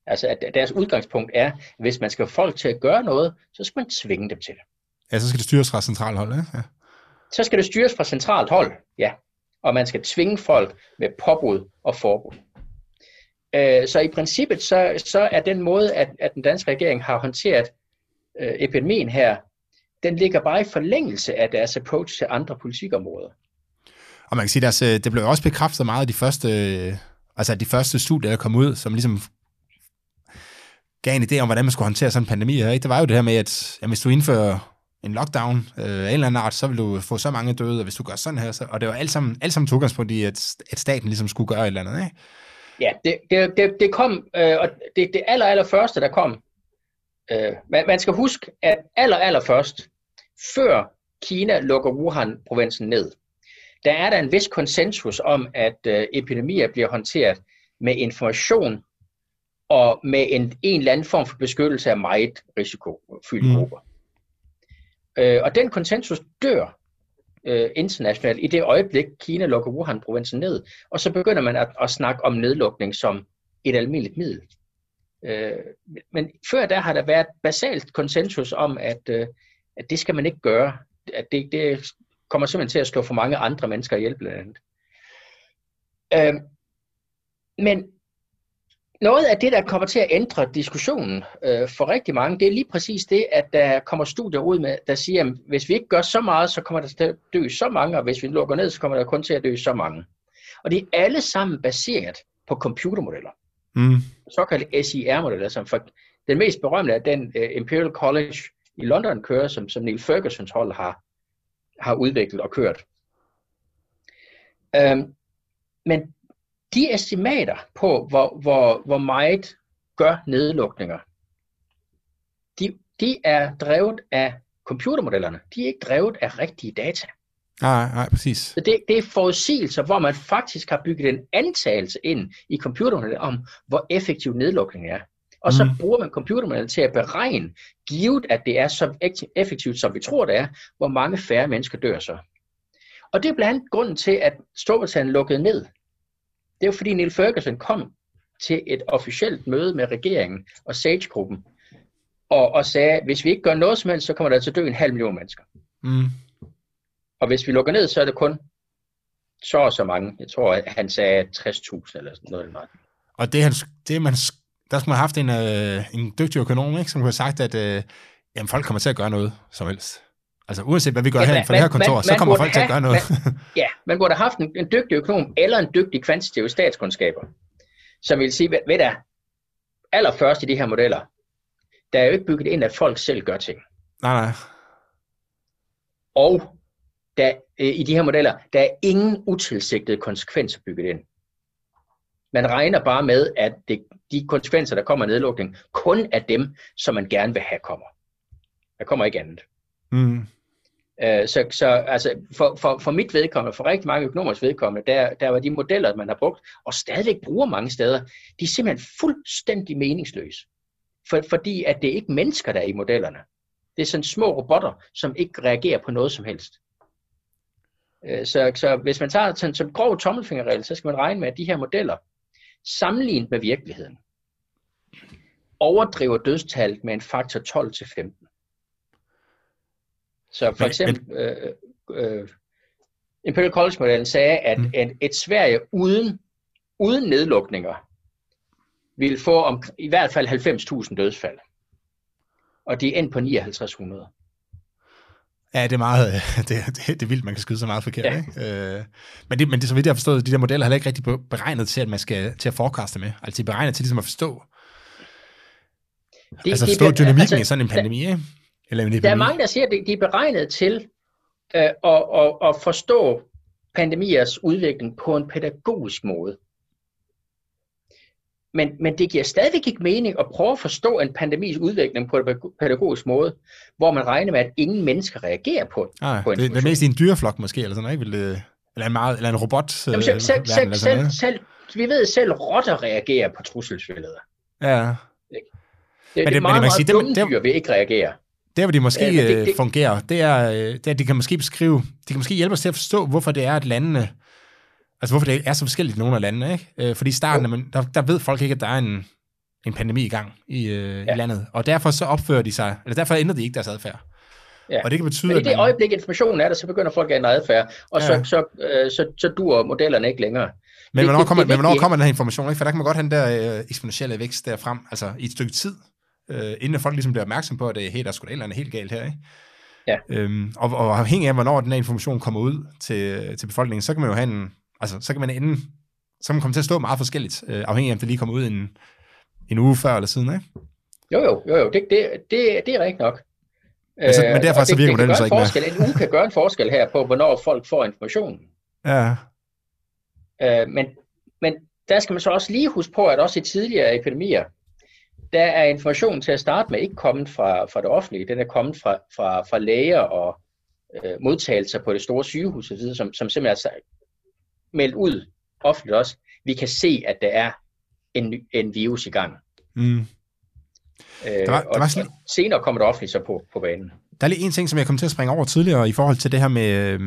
Altså at deres udgangspunkt er, at hvis man skal få folk til at gøre noget, så skal man tvinge dem til det. ja, så skal det styres fra centralhold, ikke? Ja så skal det styres fra centralt hold, ja. Og man skal tvinge folk med påbud og forbud. Øh, Så i princippet, så, så er den måde, at, at den danske regering har håndteret øh, epidemien her, den ligger bare i forlængelse af deres approach til andre politikområder. Og man kan sige, at øh, det blev også bekræftet meget af de første, øh, altså de første studier, der kom ud, som ligesom gav en idé om, hvordan man skulle håndtere sådan en pandemi her. Ikke? Det var jo det her med, at jamen, hvis du indfører en lockdown øh, af en eller anden art, så vil du få så mange døde, og hvis du gør sådan her, så, og det var alt sammen, alt sammen tog udgangspunkt i, at, at staten ligesom skulle gøre et eller andet. Ikke? Ja, det, det, det, det kom, øh, og det, det aller, aller første, der kom, øh, man, man skal huske, at aller, aller først, før Kina lukker Wuhan-provinsen ned, der er der en vis konsensus om, at øh, epidemier bliver håndteret med information og med en, en eller anden form for beskyttelse af meget risikofyldte Mm. grupper. Øh, og den konsensus dør øh, internationalt i det øjeblik, Kina lukker Wuhan-provinsen ned, og så begynder man at, at snakke om nedlukning som et almindeligt middel. Øh, men før der har der været basalt konsensus om, at, øh, at det skal man ikke gøre. At det, det kommer simpelthen til at slå for mange andre mennesker ihjel blandt andet. Øh, men noget af det, der kommer til at ændre diskussionen øh, for rigtig mange, det er lige præcis det, at der kommer studier ud med, der siger, at hvis vi ikke gør så meget, så kommer der til at dø så mange, og hvis vi lukker ned, så kommer der kun til at dø så mange. Og det er alle sammen baseret på computermodeller. Mm. Såkaldte SIR-modeller, som for, den mest berømte er den uh, Imperial College i London kører, som, som Neil Fergusons hold har, har udviklet og kørt. Um, men de estimater på, hvor, hvor, hvor meget gør nedlukninger, de, de er drevet af computermodellerne. De er ikke drevet af rigtige data. Nej, nej, præcis. Så det, det er forudsigelser, hvor man faktisk har bygget en antagelse ind i computerne om, hvor effektiv nedlukningen er. Og så Mhm. bruger man computermodellen til at beregne, givet at det er så ek- effektivt, som vi tror det er, hvor mange færre mennesker dør så. Og det er blandt andet grunden til, at Storbritannien lukkede ned. Det er jo fordi Neil Ferguson kom til et officielt møde med regeringen og SAGE-gruppen, og, og sagde, hvis vi ikke gør noget som helst, så kommer der til at dø en halv million mennesker. Mm. Og hvis vi lukker ned, så er det kun så og så mange. Jeg tror, at han sagde 60.000 eller sådan noget. Og det, han, det man, der skulle man have haft en, øh, en dygtig økonom, ikke, som kunne have sagt, at øh, jamen, folk kommer til at gøre noget som helst. Altså uanset hvad vi gør Ja, man- herinde for det her man- kontor, man- så man kommer folk til at have- gøre noget. Ja, man burde have haft en, en dygtig økonom eller en dygtig kvantitativ statskundskaber, som vil sige, ved, ved der, allerførst i de her modeller, der er jo ikke bygget ind, at folk selv gør ting. nej, nej. Og der, øh, i de her modeller, der er ingen utilsigtede konsekvenser bygget ind. Man regner bare med, at det, de konsekvenser, der kommer af nedlukning, kun er dem, som man gerne vil have kommer. Der kommer ikke andet. Mm. Øh, så, så altså, for, for, for mit vedkommende, for rigtig mange økonomers vedkommende, der, der var de modeller, man har brugt, og stadigvæk bruger mange steder, de er simpelthen fuldstændig meningsløse. For, fordi at det er ikke mennesker, der er i modellerne. Det er sådan små robotter, som ikke reagerer på noget som helst. Øh, Så, så hvis man tager sådan, som grov tommelfingerregel, så skal man regne med, at de her modeller, sammenlignet med virkeligheden, overdriver dødstallet med en faktor 12 til 15. Så for eksempel, øh, øh, Imperial College-modellen sagde, at Mm. et, et Sverige uden, uden nedlukninger ville få om, i hvert fald 90.000 dødsfald. Og de er endt på 5900. Ja, det er meget, det, det, det er vildt, man kan skyde så meget forkert. Ja. Ikke? Øh, men, det, men det, så vidt jeg har forstået, de der modeller er heller ikke rigtig be- beregnet til, at man skal til at forecaste med. Altså, de er beregnet til ligesom at forstå, Det, altså det forstå bliver- dynamikken altså, i sådan en pandemi, ikke? Eller en Der er mange, der siger, at de- er beregnet til øh, at, at, at forstå pandemiers udvikling på en pædagogisk måde. Men, men det giver stadigvæk ikke mening at prøve at forstå en pandemis udvikling på en pædagogisk måde, hvor man regner med, at ingen mennesker reagerer på Nej, på det, det er mest i en dyreflok måske, eller sådan noget, ikke? Vil det, eller en, meget, eller en robot. Jamen, øh, selv, selv, verden selv, selv, selv, vi ved, at selv rotter reagerer på trusselsbilleder. Ja, Det, det, men det er det- meget, man kan meget sige, det- dumme det- dyr vil ikke reagere. Der hvor de måske Ja, det- øh, det- fungerer, det er, øh, det er, at de kan måske beskrive, de kan måske hjælpe os til at forstå, hvorfor det er, at landene, altså hvorfor det er så forskelligt i nogle af landene, ikke? Øh, fordi i starten, Jo. men der, der ved folk ikke, at der er en, en pandemi i gang i, øh, Ja. i landet, og derfor så opfører de sig, eller derfor ændrer de ikke deres adfærd. Ja. Og det kan betyde, Men i det man, øjeblik, informationen er der, så begynder folk at ændre adfærd, og Ja. så, så, øh, så, så dur modellerne ikke længere. men hvornår det- kommer, det er men hvornår kommer den her information, ikke? For der kan man godt have den der øh, eksponentielle vækst der frem, altså i et stykke tid, øh, inden folk ligesom bliver opmærksom på, at det, hey, der er sgu da andet helt galt her, ikke? Ja. Øhm, og, og afhængig af, hvornår den her information kommer ud til, til befolkningen, så kan man jo have en, altså, så kan man ende, så kan man komme til at stå meget forskelligt, øh, afhængig af, om det lige kommer ud en, en uge før eller siden, ikke? Jo, jo, jo, jo. Det, det, det, det er rigtigt nok. Men så- men derfor og så virker modellen så ikke forskel. En uge kan gøre en forskel her på, hvornår folk får informationen. Ja, Øh, men, men der skal man så også lige huske på, at også i tidligere epidemier, der er informationen til at starte med ikke kommet fra, fra det offentlige. Den er kommet fra, fra, fra læger og øh, modtagelser på det store sygehus, og videre, som, som simpelthen er sagt- meldt ud offentligt også. Vi kan se, at der er en, en virus i gang. mm. Øh, Der var- der var sådan- senere kommer det offentligt så på, på banen. Der er lige en ting, som jeg kom til at springe over tidligere i forhold til det her med, øh,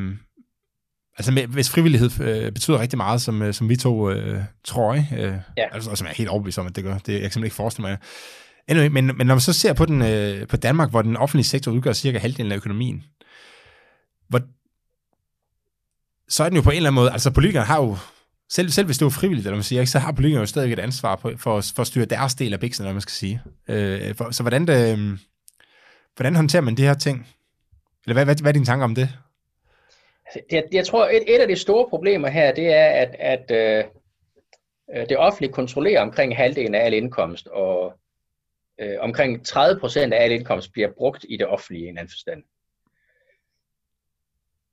altså med, hvis frivillighed øh, betyder rigtig meget, som, øh, som vi to øh, tror? Øh, Ja. altså, som jeg er helt overbevist om, at det gør. Det, jeg kan simpelthen ikke forestille mig. Anyway, men, men når man så ser på, den, øh, på Danmark, hvor den offentlige sektor udgør cirka halvdelen af økonomien, hvor, så er den jo på en eller anden måde, altså politikerne har jo selv, selv hvis det var frivilligt, eller man siger, ikke, så har politikerne jo stadig et ansvar på, for, for at styre deres del af biksen, eller man skal sige. Øh, for, så hvordan, det, øh, hvordan håndterer man de her ting? Eller hvad, hvad, hvad er dine tanker om det? Jeg, jeg tror, et, et af de store problemer her, det er, at, at øh, øh det offentlige kontrollerer omkring halvdelen af al indkomst, og øh, omkring 30 procent af al indkomst bliver brugt i det offentlige i en anden forstand.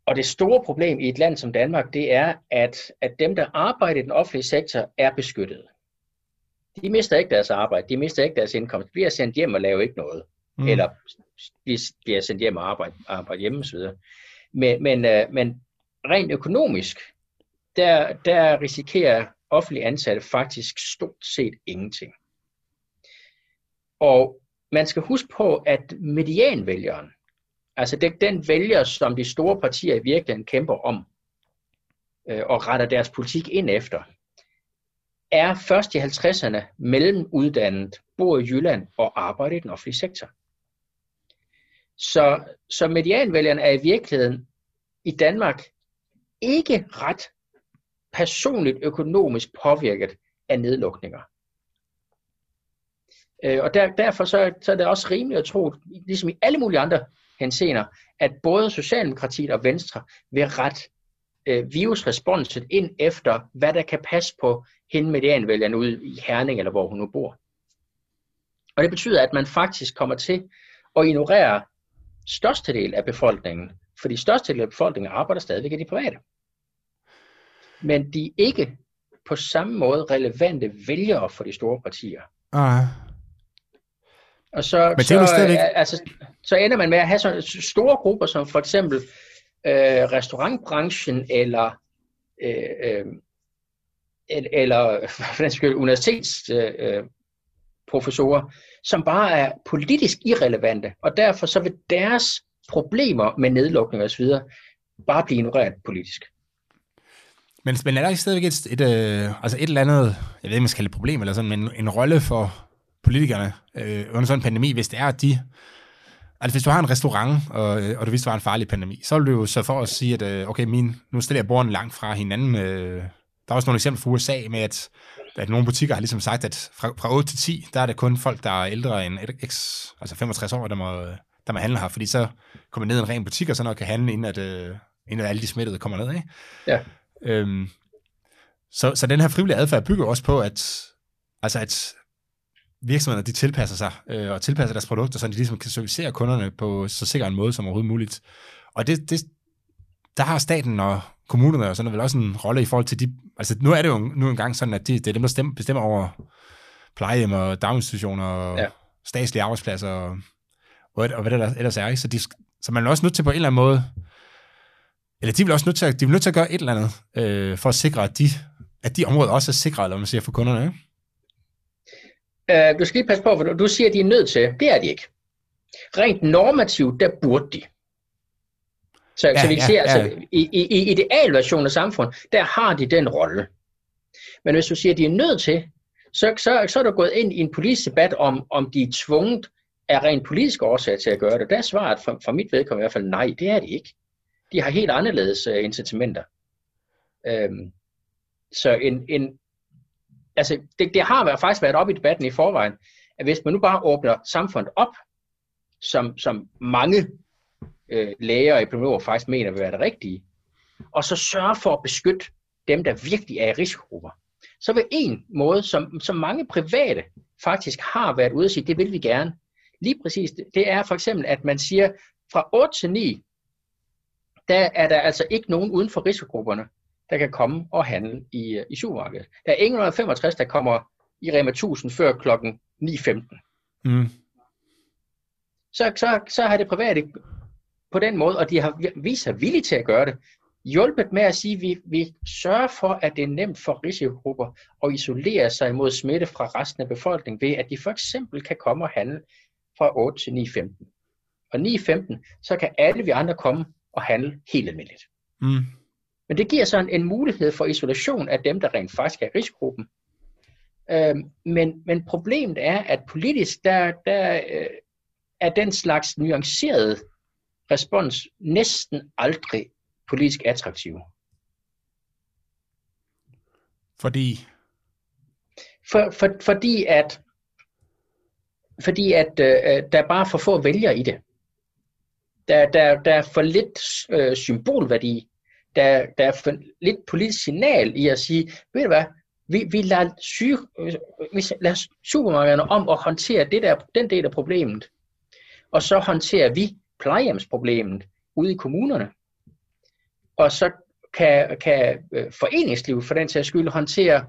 Og det store problem i et land som Danmark, det er, at, at dem, der arbejder i den offentlige sektor, er beskyttet. De mister ikke deres arbejde, de mister ikke deres indkomst, de bliver sendt hjem og laver ikke noget. Mm. Eller de bliver sendt hjem og arbejde, arbejde hjemme osv. Men, men, øh, men rent økonomisk, der, der risikerer offentlige ansatte faktisk stort set ingenting. Og man skal huske på, at medianvælgeren, altså den, den vælger, som de store partier i virkeligheden kæmper om, øh, og retter deres politik ind efter, er først i 50'erne mellemuddannet, bor i Jylland og arbejder i den offentlige sektor. Så, så medianvælgerne er i virkeligheden i Danmark ikke ret personligt økonomisk påvirket af nedlukninger. Øh, og der, derfor så, så er det også rimeligt at tro, ligesom i alle mulige andre hensener, at både Socialdemokratiet og Venstre vil ret øh, virusresponset ind efter, hvad der kan passe på hende medianvælgerne ude i Herning, eller hvor hun nu bor. Og det betyder, at man faktisk kommer til at ignorere størstedel af befolkningen, fordi størstedelen af befolkningen arbejder stadigvæk i de private. Men de er ikke på samme måde relevante vælgere for de store partier. Ah. Og så, Men det så, stadigvæk... altså, så ender man med at have sådan store grupper, som for eksempel øh, restaurantbranchen eller øh, øh, eller for den skyld universitetsprofessorer, øh, som bare er politisk irrelevante, og derfor så vil deres problemer med nedlukning osv. bare blive ignoreret politisk. Men, men er der ikke stadigvæk et, et, øh, altså et eller andet, jeg ved ikke, man skal kalde det problem, eller sådan, men en rolle for politikerne øh, under sådan en pandemi, hvis det er, at de... Altså hvis du har en restaurant, og, øh, og du vidste, det var en farlig pandemi, så vil du jo så for at sige, at øh, okay, min, nu stiller jeg bordene langt fra hinanden. Øh, der er også nogle eksempler fra USA med, at, at nogle butikker har ligesom sagt, at fra, fra 8 til 10, der er det kun folk, der er ældre end x, altså 65 år, der må, der må handle her, fordi så kommer ned i en ren butik, og så noget kan handle, inden at, øh, inden at alle de smittede kommer ned. Ikke? Ja. Øhm, så, så den her frivillige adfærd bygger også på, at, altså at virksomhederne de tilpasser sig øh, og tilpasser deres produkter, så de ligesom kan servicere kunderne på så sikker en måde som overhovedet muligt. Og det, det, der har staten og kommunerne og sådan vel også en rolle i forhold til de... Altså nu er det jo nu engang sådan, at de, det er dem, der stemmer, bestemmer over plejehjem og daginstitutioner og ja. statslige arbejdspladser og, og, og hvad det ellers er. Ikke? Så, de, så man er også nødt til på en eller anden måde... Eller de vil også nødt til at, de vil nødt til at gøre et eller andet øh, for at sikre, at de, at de områder også er sikre, eller man siger, for kunderne. Ikke? Uh, du skal lige passe på, for du siger, at de er nødt til. Det er de ikke. Rent normativt, der burde de. Så, ja, så vi kan ja, sige, altså, ja. i, i, i idealversionen af samfund, der har de den rolle. Men hvis du siger, at de er nødt til, så, så, så er der gået ind i en politisk debat om, om de er tvunget af rent politiske årsager til at gøre det. Der er svaret for, for mit vedkommende i hvert fald nej, det er de ikke. De har helt anderledes uh, incitamenter. Øhm, så en, en, altså det, det har været, faktisk været op i debatten i forvejen, at hvis man nu bare åbner samfundet op, som, som mange øh, læger og epidemiologer faktisk mener vil være det rigtige, og så sørge for at beskytte dem, der virkelig er i risikogrupper, så vil en måde, som, som mange private faktisk har været ude at sige, det vil vi gerne. Lige præcis, det er for eksempel, at man siger, fra 8 til 9, der er der altså ikke nogen uden for risikogrupperne, der kan komme og handle i, i supermarkedet. Der er 165, der kommer i Rema 1000 før klokken 9.15. Mm. Så, så, så har det private på den måde, og de har vist sig villige til at gøre det, hjulpet med at sige, at vi, vi sørger for, at det er nemt for risikogrupper at isolere sig mod smitte fra resten af befolkningen ved, at de for eksempel kan komme og handle fra 8 til 9.15. Og 9.15, så kan alle vi andre komme og handle helt almindeligt. Mm. Men det giver så en, en mulighed for isolation af dem, der rent faktisk er i risikogruppen. Øhm, men, men problemet er, at politisk, der, der øh, er den slags nuancerede respons næsten aldrig politisk attraktiv. Fordi? For, for, fordi at, fordi at øh, der er bare for få vælgere i det. Der, der, der er for lidt øh, symbolværdi. Der, der er for lidt politisk signal i at sige, ved du hvad, vi, vi lader, syge, øh, vi lader supermarkederne om at håndtere det der, den del af problemet. Og så håndterer vi plejehjemsproblemet ude i kommunerne. Og så kan, kan øh, foreningslivet for den sags skyld håndtere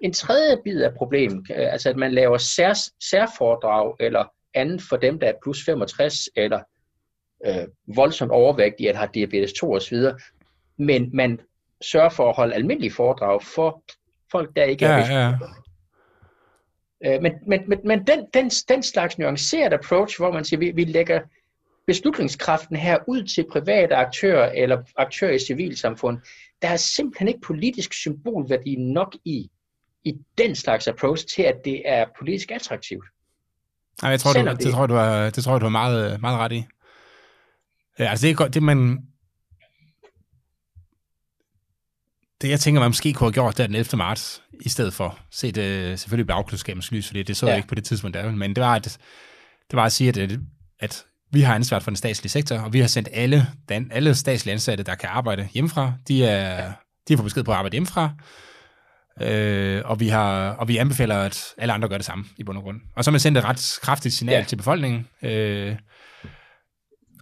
en tredje bid af problemet, øh, altså at man laver sær, særforedrag eller andet for dem, der er plus 65 eller øh, voldsomt overvægtige eller har diabetes 2 osv., men man sørger for at holde almindelige foredrag for folk, der ikke ja, er ja. Øh, men, men, men, men den, den, den slags nuanceret approach, hvor man siger, vi, vi lægger beslutningskraften her ud til private aktører eller aktører i civilsamfund, der er simpelthen ikke politisk symbolværdi nok i, i den slags approach til, at det er politisk attraktivt. Nej, jeg tror, du, det, det, tror, du er, det tror jeg, du har meget, meget ret i. Ja, altså det, er, det man, det jeg tænker, man måske kunne have gjort der den 11. marts, i stedet for, set uh, selvfølgelig bagklodskabens lys, fordi det så ja. jeg ikke på det tidspunkt der, men det var, at, det var at sige, at, at vi har ansvar for den statslige sektor, og vi har sendt alle, den, alle statslige ansatte, der kan arbejde hjemmefra, de er, de får besked på at arbejde hjemmefra, øh, og, vi har, og vi anbefaler, at alle andre gør det samme i bund og grund. Og så har man sendt et ret kraftigt signal ja. til befolkningen, øh,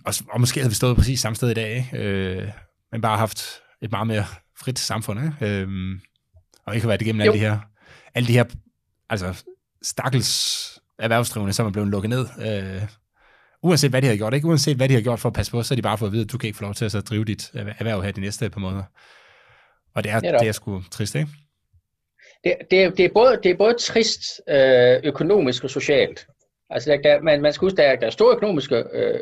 og, og måske havde vi stået præcis samme sted i dag, ikke? Øh, men bare haft et meget mere frit samfund, ikke? Øh, og ikke har været igennem alle de her, alle de her, altså stakkels erhvervsdrivende, som er blevet lukket ned, øh, uanset hvad de har gjort, ikke? Uanset hvad de har gjort for at passe på, så er de bare fået at vide, at du kan ikke få lov til at så drive dit erhverv her de næste par måneder. Og det er, det er sgu trist, ikke? Det, det, er, det, er, både, det er både trist øh, økonomisk og socialt. Altså, der, der, man, man skal huske, der, der er store økonomiske øh,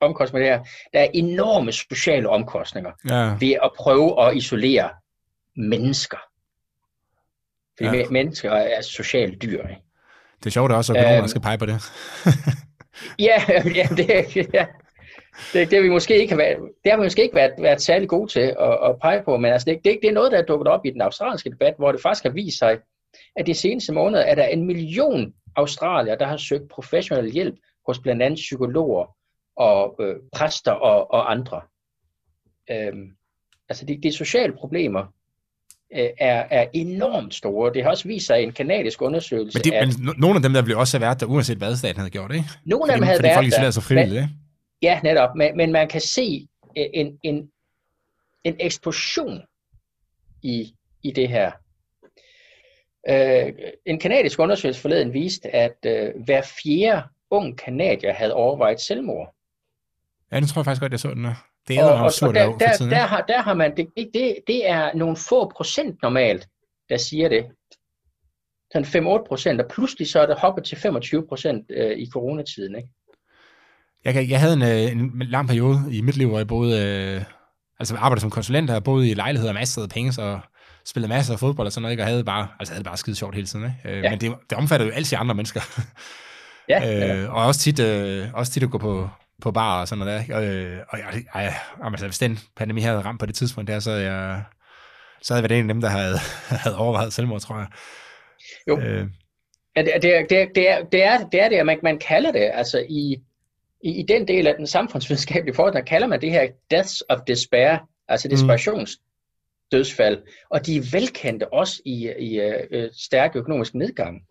omkostninger der. Der er enorme sociale omkostninger ja. ved at prøve at isolere mennesker. Fordi ja. mennesker er socialt dyr. Ikke? Det er sjovt, at også økonomer øhm, skal pege på det. ja, ja, det, ja. Det, det, har vi måske ikke været, det har vi måske ikke været, været særlig gode til at, at pege på, men altså det, det, det er noget, der er dukket op i den australske debat, hvor det faktisk har vist sig, at de seneste måneder er der en million australier, der har søgt professionel hjælp hos blandt andet psykologer og øh, præster og, og andre. Øhm, altså de, de sociale problemer er, er enormt store. Det har også vist sig i en kanadisk undersøgelse. Men, det, at, men nogle af dem der blev også været der, uanset hvad staten havde gjort, ikke? Nogle af dem havde fordi været folk der. sig frivilligt, men, ikke? Ja, netop. Men, men man kan se en, en, en eksplosion i, i det her. Øh, en kanadisk undersøgelse forleden viste, at øh, hver fjerde ung kanadier havde overvejet selvmord. Ja, det tror jeg faktisk godt, jeg så den der. Det er og, og, og der, der, tiden, der, har, der har man, det, det, det er nogle få procent normalt, der siger det. Sådan 5-8 procent, og pludselig så er det hoppet til 25 procent øh, i coronatiden. Ikke? Jeg, jeg havde en, øh, en lang periode i mit liv, hvor jeg boede, øh, altså arbejdede som konsulent, og boede i lejligheder med masser af penge, så spillede masser af fodbold og sådan noget, ikke? og havde bare, altså havde bare skide sjovt hele tiden. Ikke? Øh, ja. Men det, det omfatter jo altid andre mennesker. ja, øh, og også tit, øh, også tit at gå på, på bar og sådan noget der. Øh, og jeg, jeg, altså, hvis den pandemi havde ramt på det tidspunkt der, så, jeg, så havde jeg været en af dem, der havde, havde overvejet selvmord, tror jeg. Jo. Øh. Ja, det, det, det, det, er, det, er, det er det, man, man kalder det, altså i, i, i den del af den samfundsvidenskabelige forhold, der kalder man det her deaths of despair, altså mm. desperationsdødsfald, og de er velkendte også i, i uh, stærk økonomisk nedgang.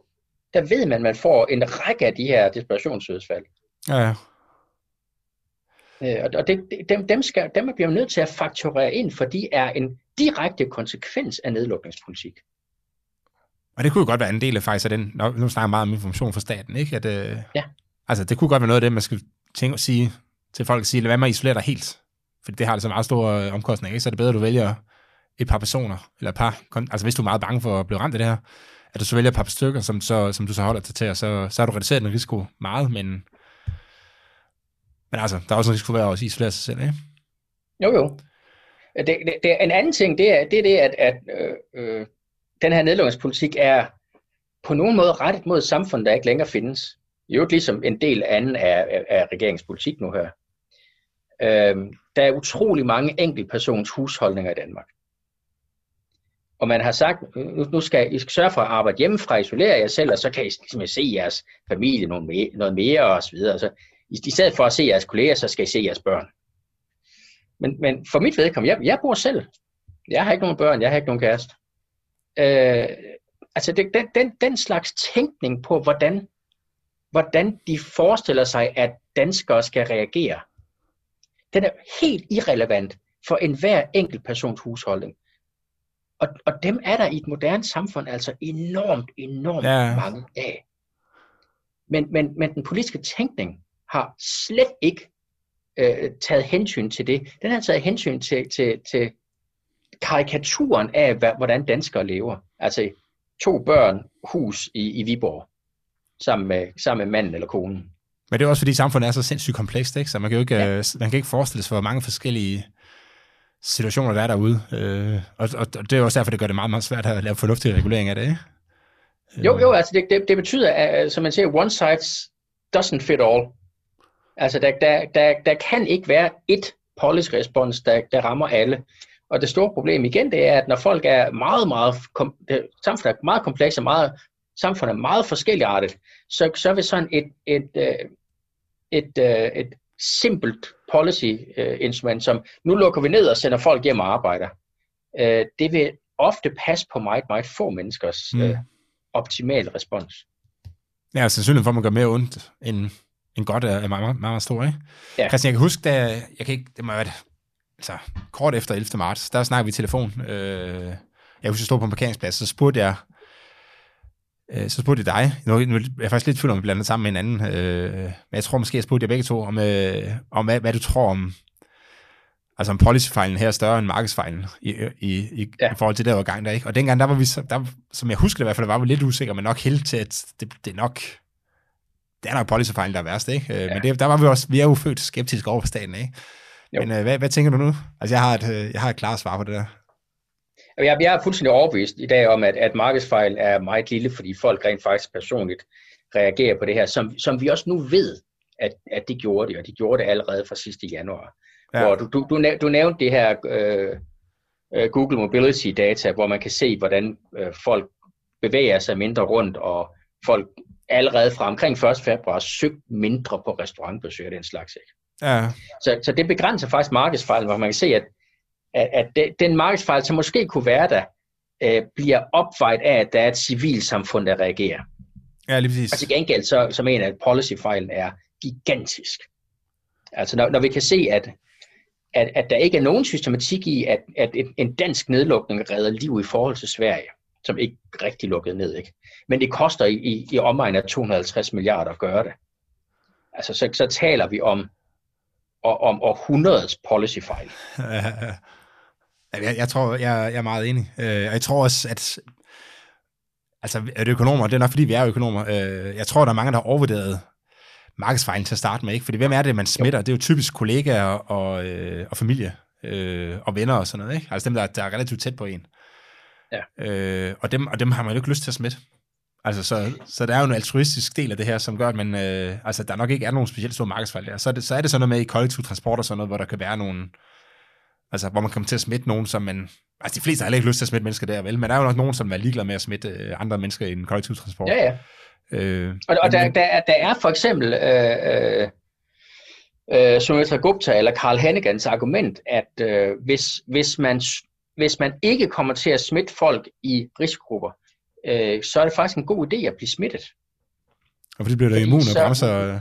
Der ved man, at man får en række af de her desperationsdødsfald. Ja, ja. Øh, og det, dem, dem, skal, dem bliver man nødt til at fakturere ind, for de er en direkte konsekvens af nedlukningspolitik. Og det kunne jo godt være en del af faktisk af den, nu snakker jeg meget om information fra staten, ikke? At, øh, ja. Altså, det kunne godt være noget af det, man skulle tænke at sige til folk, at sige, lad være med at isolere dig helt. For det har altså meget store øh, omkostninger, ikke? Så er det bedre, at du vælger et par personer, eller et par, altså hvis du er meget bange for at blive ramt af det her, at du så vælger et par stykker, som, så, som du så holder dig til, og så, så har du reduceret den risiko meget, men men altså, der er også en risiko ved at isolere sig selv, ikke? Jo, jo. Det, det, det, en anden ting, det er det, er det at, at øh, øh, den her nedlukningspolitik er på nogen måde rettet mod et samfund, der ikke længere findes. I øvrigt ligesom en del anden af, af, af regeringspolitik nu her. Øh, der er utrolig mange enkeltpersons husholdninger i Danmark. og man har sagt, nu, nu skal I skal sørge for at arbejde hjemmefra, isolere jer selv, og så kan I ligesom se jeres familie noget mere, noget mere og så videre. Så, i, I stedet for at se jeres kolleger, så skal I se jeres børn. Men, men for mit vedkommende, jeg, jeg bor selv. Jeg har ikke nogen børn, jeg har ikke nogen kæreste. Øh, altså det, den, den, den slags tænkning på, hvordan, hvordan de forestiller sig, at danskere skal reagere, den er helt irrelevant for enhver enkelt persons husholdning. Og, og dem er der i et moderne samfund altså enormt, enormt ja. mange af. Men, men, men den politiske tænkning har slet ikke øh, taget hensyn til det. Den har taget hensyn til, til, til karikaturen af, hvordan danskere lever. Altså to børn, hus i, i Viborg, sammen med, sammen med manden eller konen. Men det er også fordi samfundet er så sindssygt komplekst, ikke? så man kan jo ikke, ja. Øh, man kan ikke forestille sig, hvor mange forskellige situationer, der er derude. Øh, og, og, og det er også derfor, det gør det meget, meget svært at lave fornuftig regulering af det, ikke? Jo, jo, altså det, det, det betyder, at, som man siger, one size doesn't fit all. Altså der, der, der, der kan ikke være et policy response, der, der rammer alle. Og det store problem igen, det er, at når folk er meget, meget, kom, det, samfundet er meget komplekst og meget, samfundet er meget forskelligartet, så, så vil sådan et, et, et, et, et, et simpelt policy-instrument, som nu lukker vi ned og sender folk hjem og arbejder, øh, det vil ofte passe på meget, meget få menneskers mm. øh, optimale respons. Ja, sandsynligheden for, at man gør mere ondt end, end godt er, meget, meget, meget stor, ikke? Ja. Christian, jeg kan huske, da, jeg kan ikke, det må være det, altså, kort efter 11. marts, der snakkede vi i telefon. Øh, jeg husker, jeg stod på en parkeringsplads, så spurgte jeg, øh, så spurgte jeg dig, nu, nu er jeg faktisk lidt tvivl om, vi blandet sammen med en anden, øh, men jeg tror måske, jeg spurgte jer begge to, om, øh, om hvad, hvad du tror om, altså om policyfejlen her er større end markedsfejlen i, i, i, ja. i forhold til det, der var gang der, ikke? Og dengang, der var vi, der, som jeg husker det i hvert fald, der var vi lidt usikre, men nok helt til, at det, det er nok, det er nok policyfejlen, der er værst, ikke? Øh, ja. Men det, der var vi også, vi er jo født skeptiske over for staten, ikke? Jo. Men øh, hvad, hvad tænker du nu? Altså, jeg har et, øh, jeg har et klart svar på det der. Jeg, jeg er fuldstændig overbevist i dag om, at, at markedsfejl er meget lille, fordi folk rent faktisk personligt reagerer på det her, som, som vi også nu ved, at, at de gjorde det, og de gjorde det allerede fra sidste januar. Ja. Hvor du, du, du, du nævnte det her øh, Google Mobility Data, hvor man kan se, hvordan øh, folk bevæger sig mindre rundt, og folk allerede fra omkring 1. februar søgt mindre på restaurantbesøg og den slags. Ikke? Ja. Så, så det begrænser faktisk markedsfejlen, hvor man kan se, at, at, at det, den markedsfejl, som måske kunne være der, øh, bliver opvejet af, at der er et civilsamfund, der reagerer. Ja, lige præcis. Og til gengæld, så, så mener jeg, at policyfejlen er gigantisk. Altså når, når vi kan se, at, at, at der ikke er nogen systematik i, at, at en dansk nedlukning redder liv i forhold til Sverige, som ikke rigtig lukkede ned. Ikke? Men det koster i, i, i omegn af 250 milliarder at gøre det. Altså så, så taler vi om og om århundredets policyfejl. jeg, jeg tror, jeg, jeg er meget enig. Øh, og jeg tror også, at altså, er det økonomer? Det er nok, fordi vi er økonomer. Øh, jeg tror, der er mange, der har overvurderet markedsfejlen til at starte med. Ikke? Fordi hvem er det, man smitter? Jo. Det er jo typisk kollegaer og, øh, og familie øh, og venner og sådan noget. Ikke? Altså dem, der, der er relativt tæt på en. Ja. Øh, og, dem, og dem har man jo ikke lyst til at smitte. Altså, så, så der er jo en altruistisk del af det her, som gør, at man, øh, altså, der nok ikke er nogen specielt stor markedsfejl der. Så er, det, så er det sådan noget med i kollektiv transport og sådan noget, hvor der kan være nogle, altså, hvor man kommer til at smitte nogen, som man, altså de fleste har heller ikke lyst til at smitte mennesker der, vel, men der er jo nok nogen, som er ligeglade med at smitte øh, andre mennesker i en kollektiv transport. Ja, ja. Øh, og og der, der, er, der er for eksempel, øh, øh, øh, Sumitra Gupta eller Karl Hannegans argument, at øh, hvis, hvis, man, hvis man ikke kommer til at smitte folk i risikogrupper, øh, så er det faktisk en god idé at blive smittet. Og fordi bliver der immun og bremser...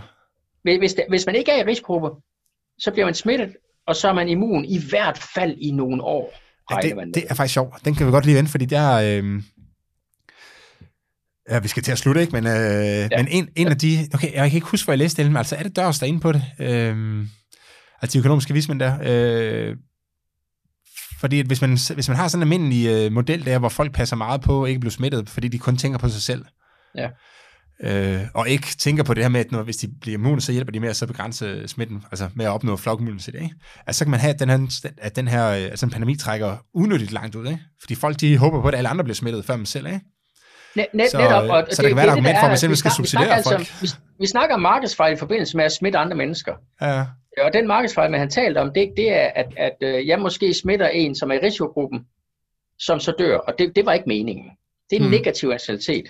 Hvis, hvis man ikke er i risikogruppe, så bliver man smittet, og så er man immun i hvert fald i nogle år. Ja, det, det er faktisk sjovt. Den kan vi godt lige vende, fordi der... Øh, ja, vi skal til at slutte, ikke? Men, øh, ja. men en, en af de... Okay, jeg kan ikke huske, hvor jeg læste det, men altså er det Dørs, der inde på det? Øh, altså de økonomiske vismænd der. Øh, fordi hvis man, hvis man har sådan en almindelig øh, model der, hvor folk passer meget på ikke blive smittet, fordi de kun tænker på sig selv, ja. øh, og ikke tænker på det her med, at når, hvis de bliver immune, så hjælper de med at så begrænse smitten, altså med at opnå flokimmunitet, ikke? Altså så kan man have, at den her, at den her øh, altså en pandemi trækker unødigt langt ud, ikke? Fordi folk de håber på, at alle andre bliver smittet før dem selv, ikke? Net, net, så, netop, og så det, der kan være et argument for, at man simpelthen skal subsidiere vi folk. Altså, vi, vi snakker om markedsfejl i forbindelse med at smitte andre mennesker. Ja. Og den markedsfejl, man har talt om, det, det er, at, at øh, jeg måske smitter en, som er i risikogruppen, som så dør, og det, det var ikke meningen. Det er en Mm. negativ anciennitet.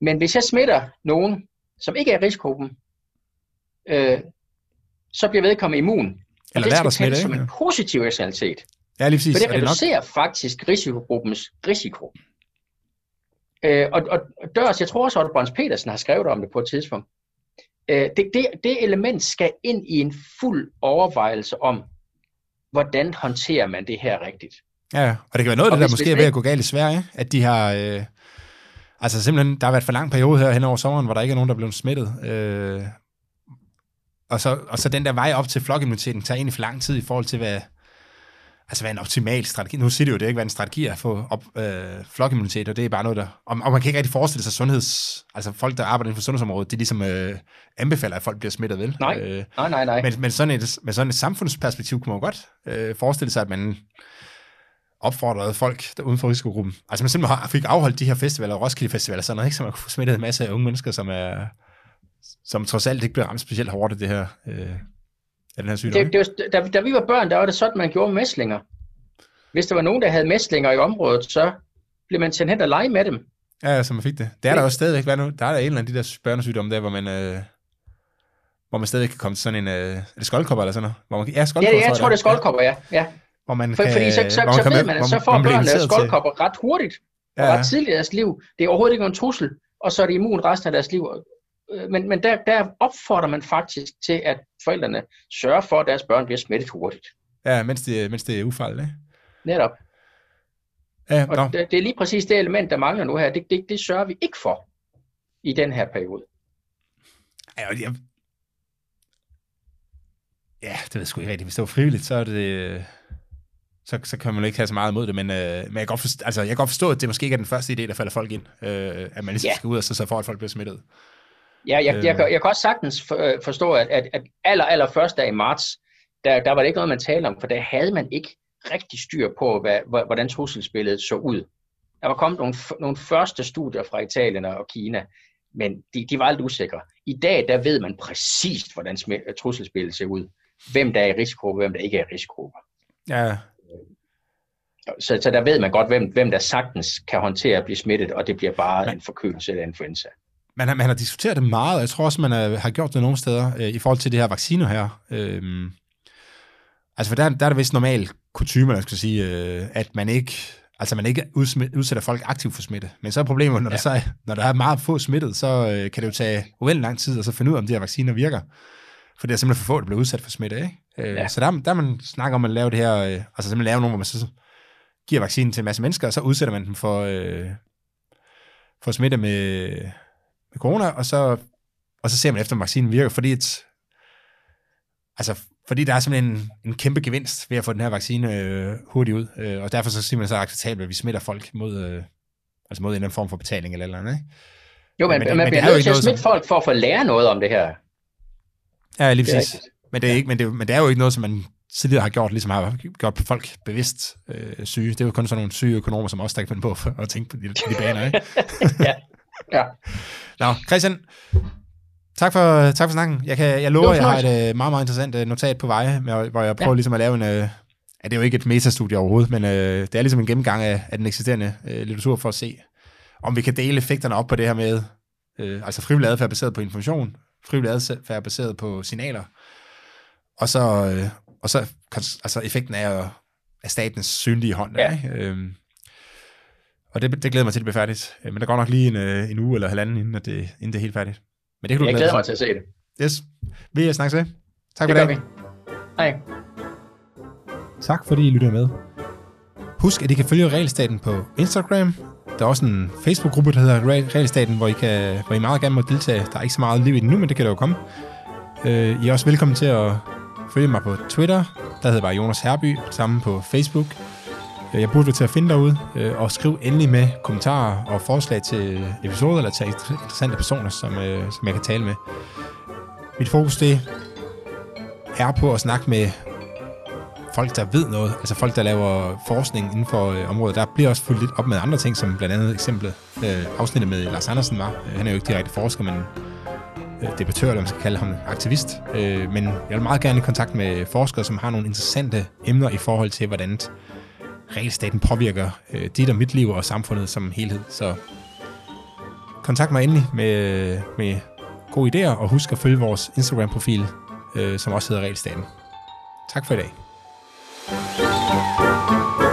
Men hvis jeg smitter nogen, som ikke er i risikogruppen, øh, så bliver vedkommende immun. Og Eller det lært skal at smitte, som en positiv anciennitet. Ja, lige præcis. For det Og det nok, reducerer faktisk risikogruppens risiko. Øh, og, og, og Dørs, jeg tror også, at Brøns Petersen har skrevet om det på et tidspunkt. Øh, det, det, det element skal ind i en fuld overvejelse om, hvordan håndterer man det her rigtigt. ja, og det kan være noget af det, der hvis- måske er ved at gå galt i Sverige, at de har... Øh, altså simpelthen, der har været for lang periode her hen over sommeren, hvor der ikke er nogen, der er blevet smittet. Øh, og, så, og så den der vej op til flokimmuniteten tager egentlig for lang tid i forhold til, hvad, altså hvad en optimal strategi. Nu siger det jo, det er ikke, hvad en strategi er at få op, øh, flokimmunitet, og det er bare noget, der... Og, og man kan ikke rigtig forestille sig sundheds... Altså folk, der arbejder inden for sundhedsområdet, de ligesom øh, anbefaler, at folk bliver smittet, vel? Nej. Øh, Nej, nej, nej. men, men sådan et, med sådan et samfundsperspektiv kunne man godt øh, forestille sig, at man opfordrede folk der uden for risikogruppen. Altså man simpelthen fik afholdt de her festivaler, Roskilde Festival og sådan noget, ikke? så man kunne få smittet en masse unge mennesker, som er som trods alt ikke bliver ramt specielt hårdt af det her, øh, af den her sygdom. Det, det var, da, da vi var børn, der var det sådan, man gjorde mæslinger. Hvis der var nogen, der havde mæslinger i området, så blev man sendt hen og lege med dem. Ja, så man fik det. Det er der også stadigvæk. Hvad nu? Der er der en af de der børnesygdomme der, hvor man, øh, hvor man stadig kan komme til sådan en... Øh, er det skoldkopper eller sådan noget? Hvor man, ja, Ja, skoldkopper, jeg tror, det er skoldkopper, ja. ja. Hvor man For, kan, fordi så, så, man så kan ved man, at så får børnene inviteret til- skoldkopper ret hurtigt. og Ja, ret tidligt i deres liv. Det er overhovedet ikke nogen trussel, og så er de immun resten af deres liv. Øh, Men, men der, der opfordrer man faktisk til, at forældrene sørger for, at deres børn bliver smittet hurtigt. ja mens, det, mens det er ufarligt, ikke? Netop. Ja, Og det, det er lige præcis det element, der mangler nu her. Det, det, det sørger vi ikke for i den her periode. Ja, jeg... ja, det ved jeg sgu ikke rigtigt. Hvis det var frivilligt, så er det... Så, så kan man jo ikke have så meget imod det, men, øh, men jeg, kan godt forstå, altså, jeg kan godt forstå, at det måske ikke er den første idé, der falder folk ind, øh, at man ligesom Ja. skal ud og så, så for, at folk bliver smittet. Ja, jeg, Øh. jeg, kan, jeg kan også sagtens øh, forstå, at, at, at aller, aller første dag i marts, der, der var det ikke noget, man talte om, for der havde man ikke rigtig styr på, hvad, hvor- hvordan trusselsbilledet så ud. Der var kommet nogle, nogle første studier fra Italien og Kina, men de, de var lidt usikre. I dag, der ved man præcist, hvordan smi- trusselsbilledet ser ud. Hvem der er i risikogruppe, hvem der ikke er i risikogruppe. Ja, Så, så der ved man godt, hvem, hvem der sagtens kan håndtere at blive smittet, og det bliver bare Men- en forkølelse eller influenza. Man har, man har diskuteret det meget, og jeg tror også, man har, har gjort det nogle steder, øh, i forhold til det her vacciner her. Øhm, altså, for der, der er det vist normalt kutume, jeg skal sige, øh, at man ikke, altså man ikke udsætter folk aktivt for smitte. Men så er problemet, når, ja. der, så er, når der er meget få smittet, så øh, kan det jo tage uendelig lang tid at så finde ud af, om de her vacciner virker. For det er simpelthen for få, der bliver udsat for smitte, ikke? Øh, Ja. Så der, der man snakker om at lave det her, øh, altså simpelthen lave nogle, hvor man så giver vaccinen til en masse mennesker, og så udsætter man dem for, øh, for smitte med, med corona, og så, og så ser man efter, om vaccinen virker, fordi, et, altså, fordi der er simpelthen en, en kæmpe gevinst ved at få den her vaccine øh, hurtigt ud, øh, og derfor så siger man så acceptabelt, at vi smitter folk mod, øh, altså mod en eller anden form for betaling eller eller andet, ikke? Jo, men, Men man men det bliver er jo nødt til at smitte som- folk for at få lære noget om det her. Ja, lige præcis. Men det, er ikke, men, det, men det er jo ikke noget, som man tidligere har gjort, ligesom har gjort folk bevidst øh, syge. Det er jo kun sådan nogle syge økonomer, som også der kan finde på at tænke på de, de baner, ikke? Ja. Nå, Christian, tak for, tak for snakken. Jeg, kan, jeg lover, Det jeg har et øh, meget, meget interessant øh, notat på vej, hvor jeg prøver Ja. ligesom at lave en... Øh, ja, det er jo ikke et metastudie overhovedet, men øh, det er ligesom en gennemgang af, af den eksisterende øh, litteratur for at se, om vi kan dele effekterne op på det her med, øh, altså frivillig adfærd baseret på information, frivillig adfærd baseret på signaler, og så, øh, og så altså effekten af, af statens synlige hånd. Ja. Ikke? Øhm, og det, det glæder mig til, at det bliver færdigt. Øh, Men der går nok lige en, øh, en uge eller halvanden, inden, at det, inden det er helt færdigt. Men det kan du Jeg glæde glæder mig til at se det. Yes. Vi snakkes ved. Tak Det for det. Hej. Tak fordi I lytter med. Husk, at I kan følge Realstaten på Instagram. Der er også en Facebook-gruppe, der hedder Real- Realstaten, hvor I, kan, hvor I meget gerne må deltage. Der er ikke så meget liv i den nu, men det kan der jo komme. Øh, I er også velkommen til at følge mig på Twitter. Der hedder bare Jonas Herby. Sammen på Facebook. Øh, jeg burde til at finde derude. Øh, og skriv endelig med kommentarer og forslag til episoder, eller til interessante personer, som, øh, som jeg kan tale med. Mit fokus det er på at snakke med folk, der ved noget, altså folk, der laver forskning inden for øh, området. Der bliver også fuldt lidt op med andre ting, som blandt andet eksemplet øh, afsnittet med Lars Andersen var. Han er jo ikke direkte forsker, men øh, debattør, eller man skal kalde ham aktivist. Øh, men jeg vil meget gerne i kontakt med forskere, som har nogle interessante emner i forhold til, hvordan regelstaten påvirker øh, dit og mit liv og samfundet som helhed. Så kontakt mig endelig med, med gode idéer, og husk at følge vores Instagram-profil, øh, som også hedder Regelstaten. Tak for i dag. thank you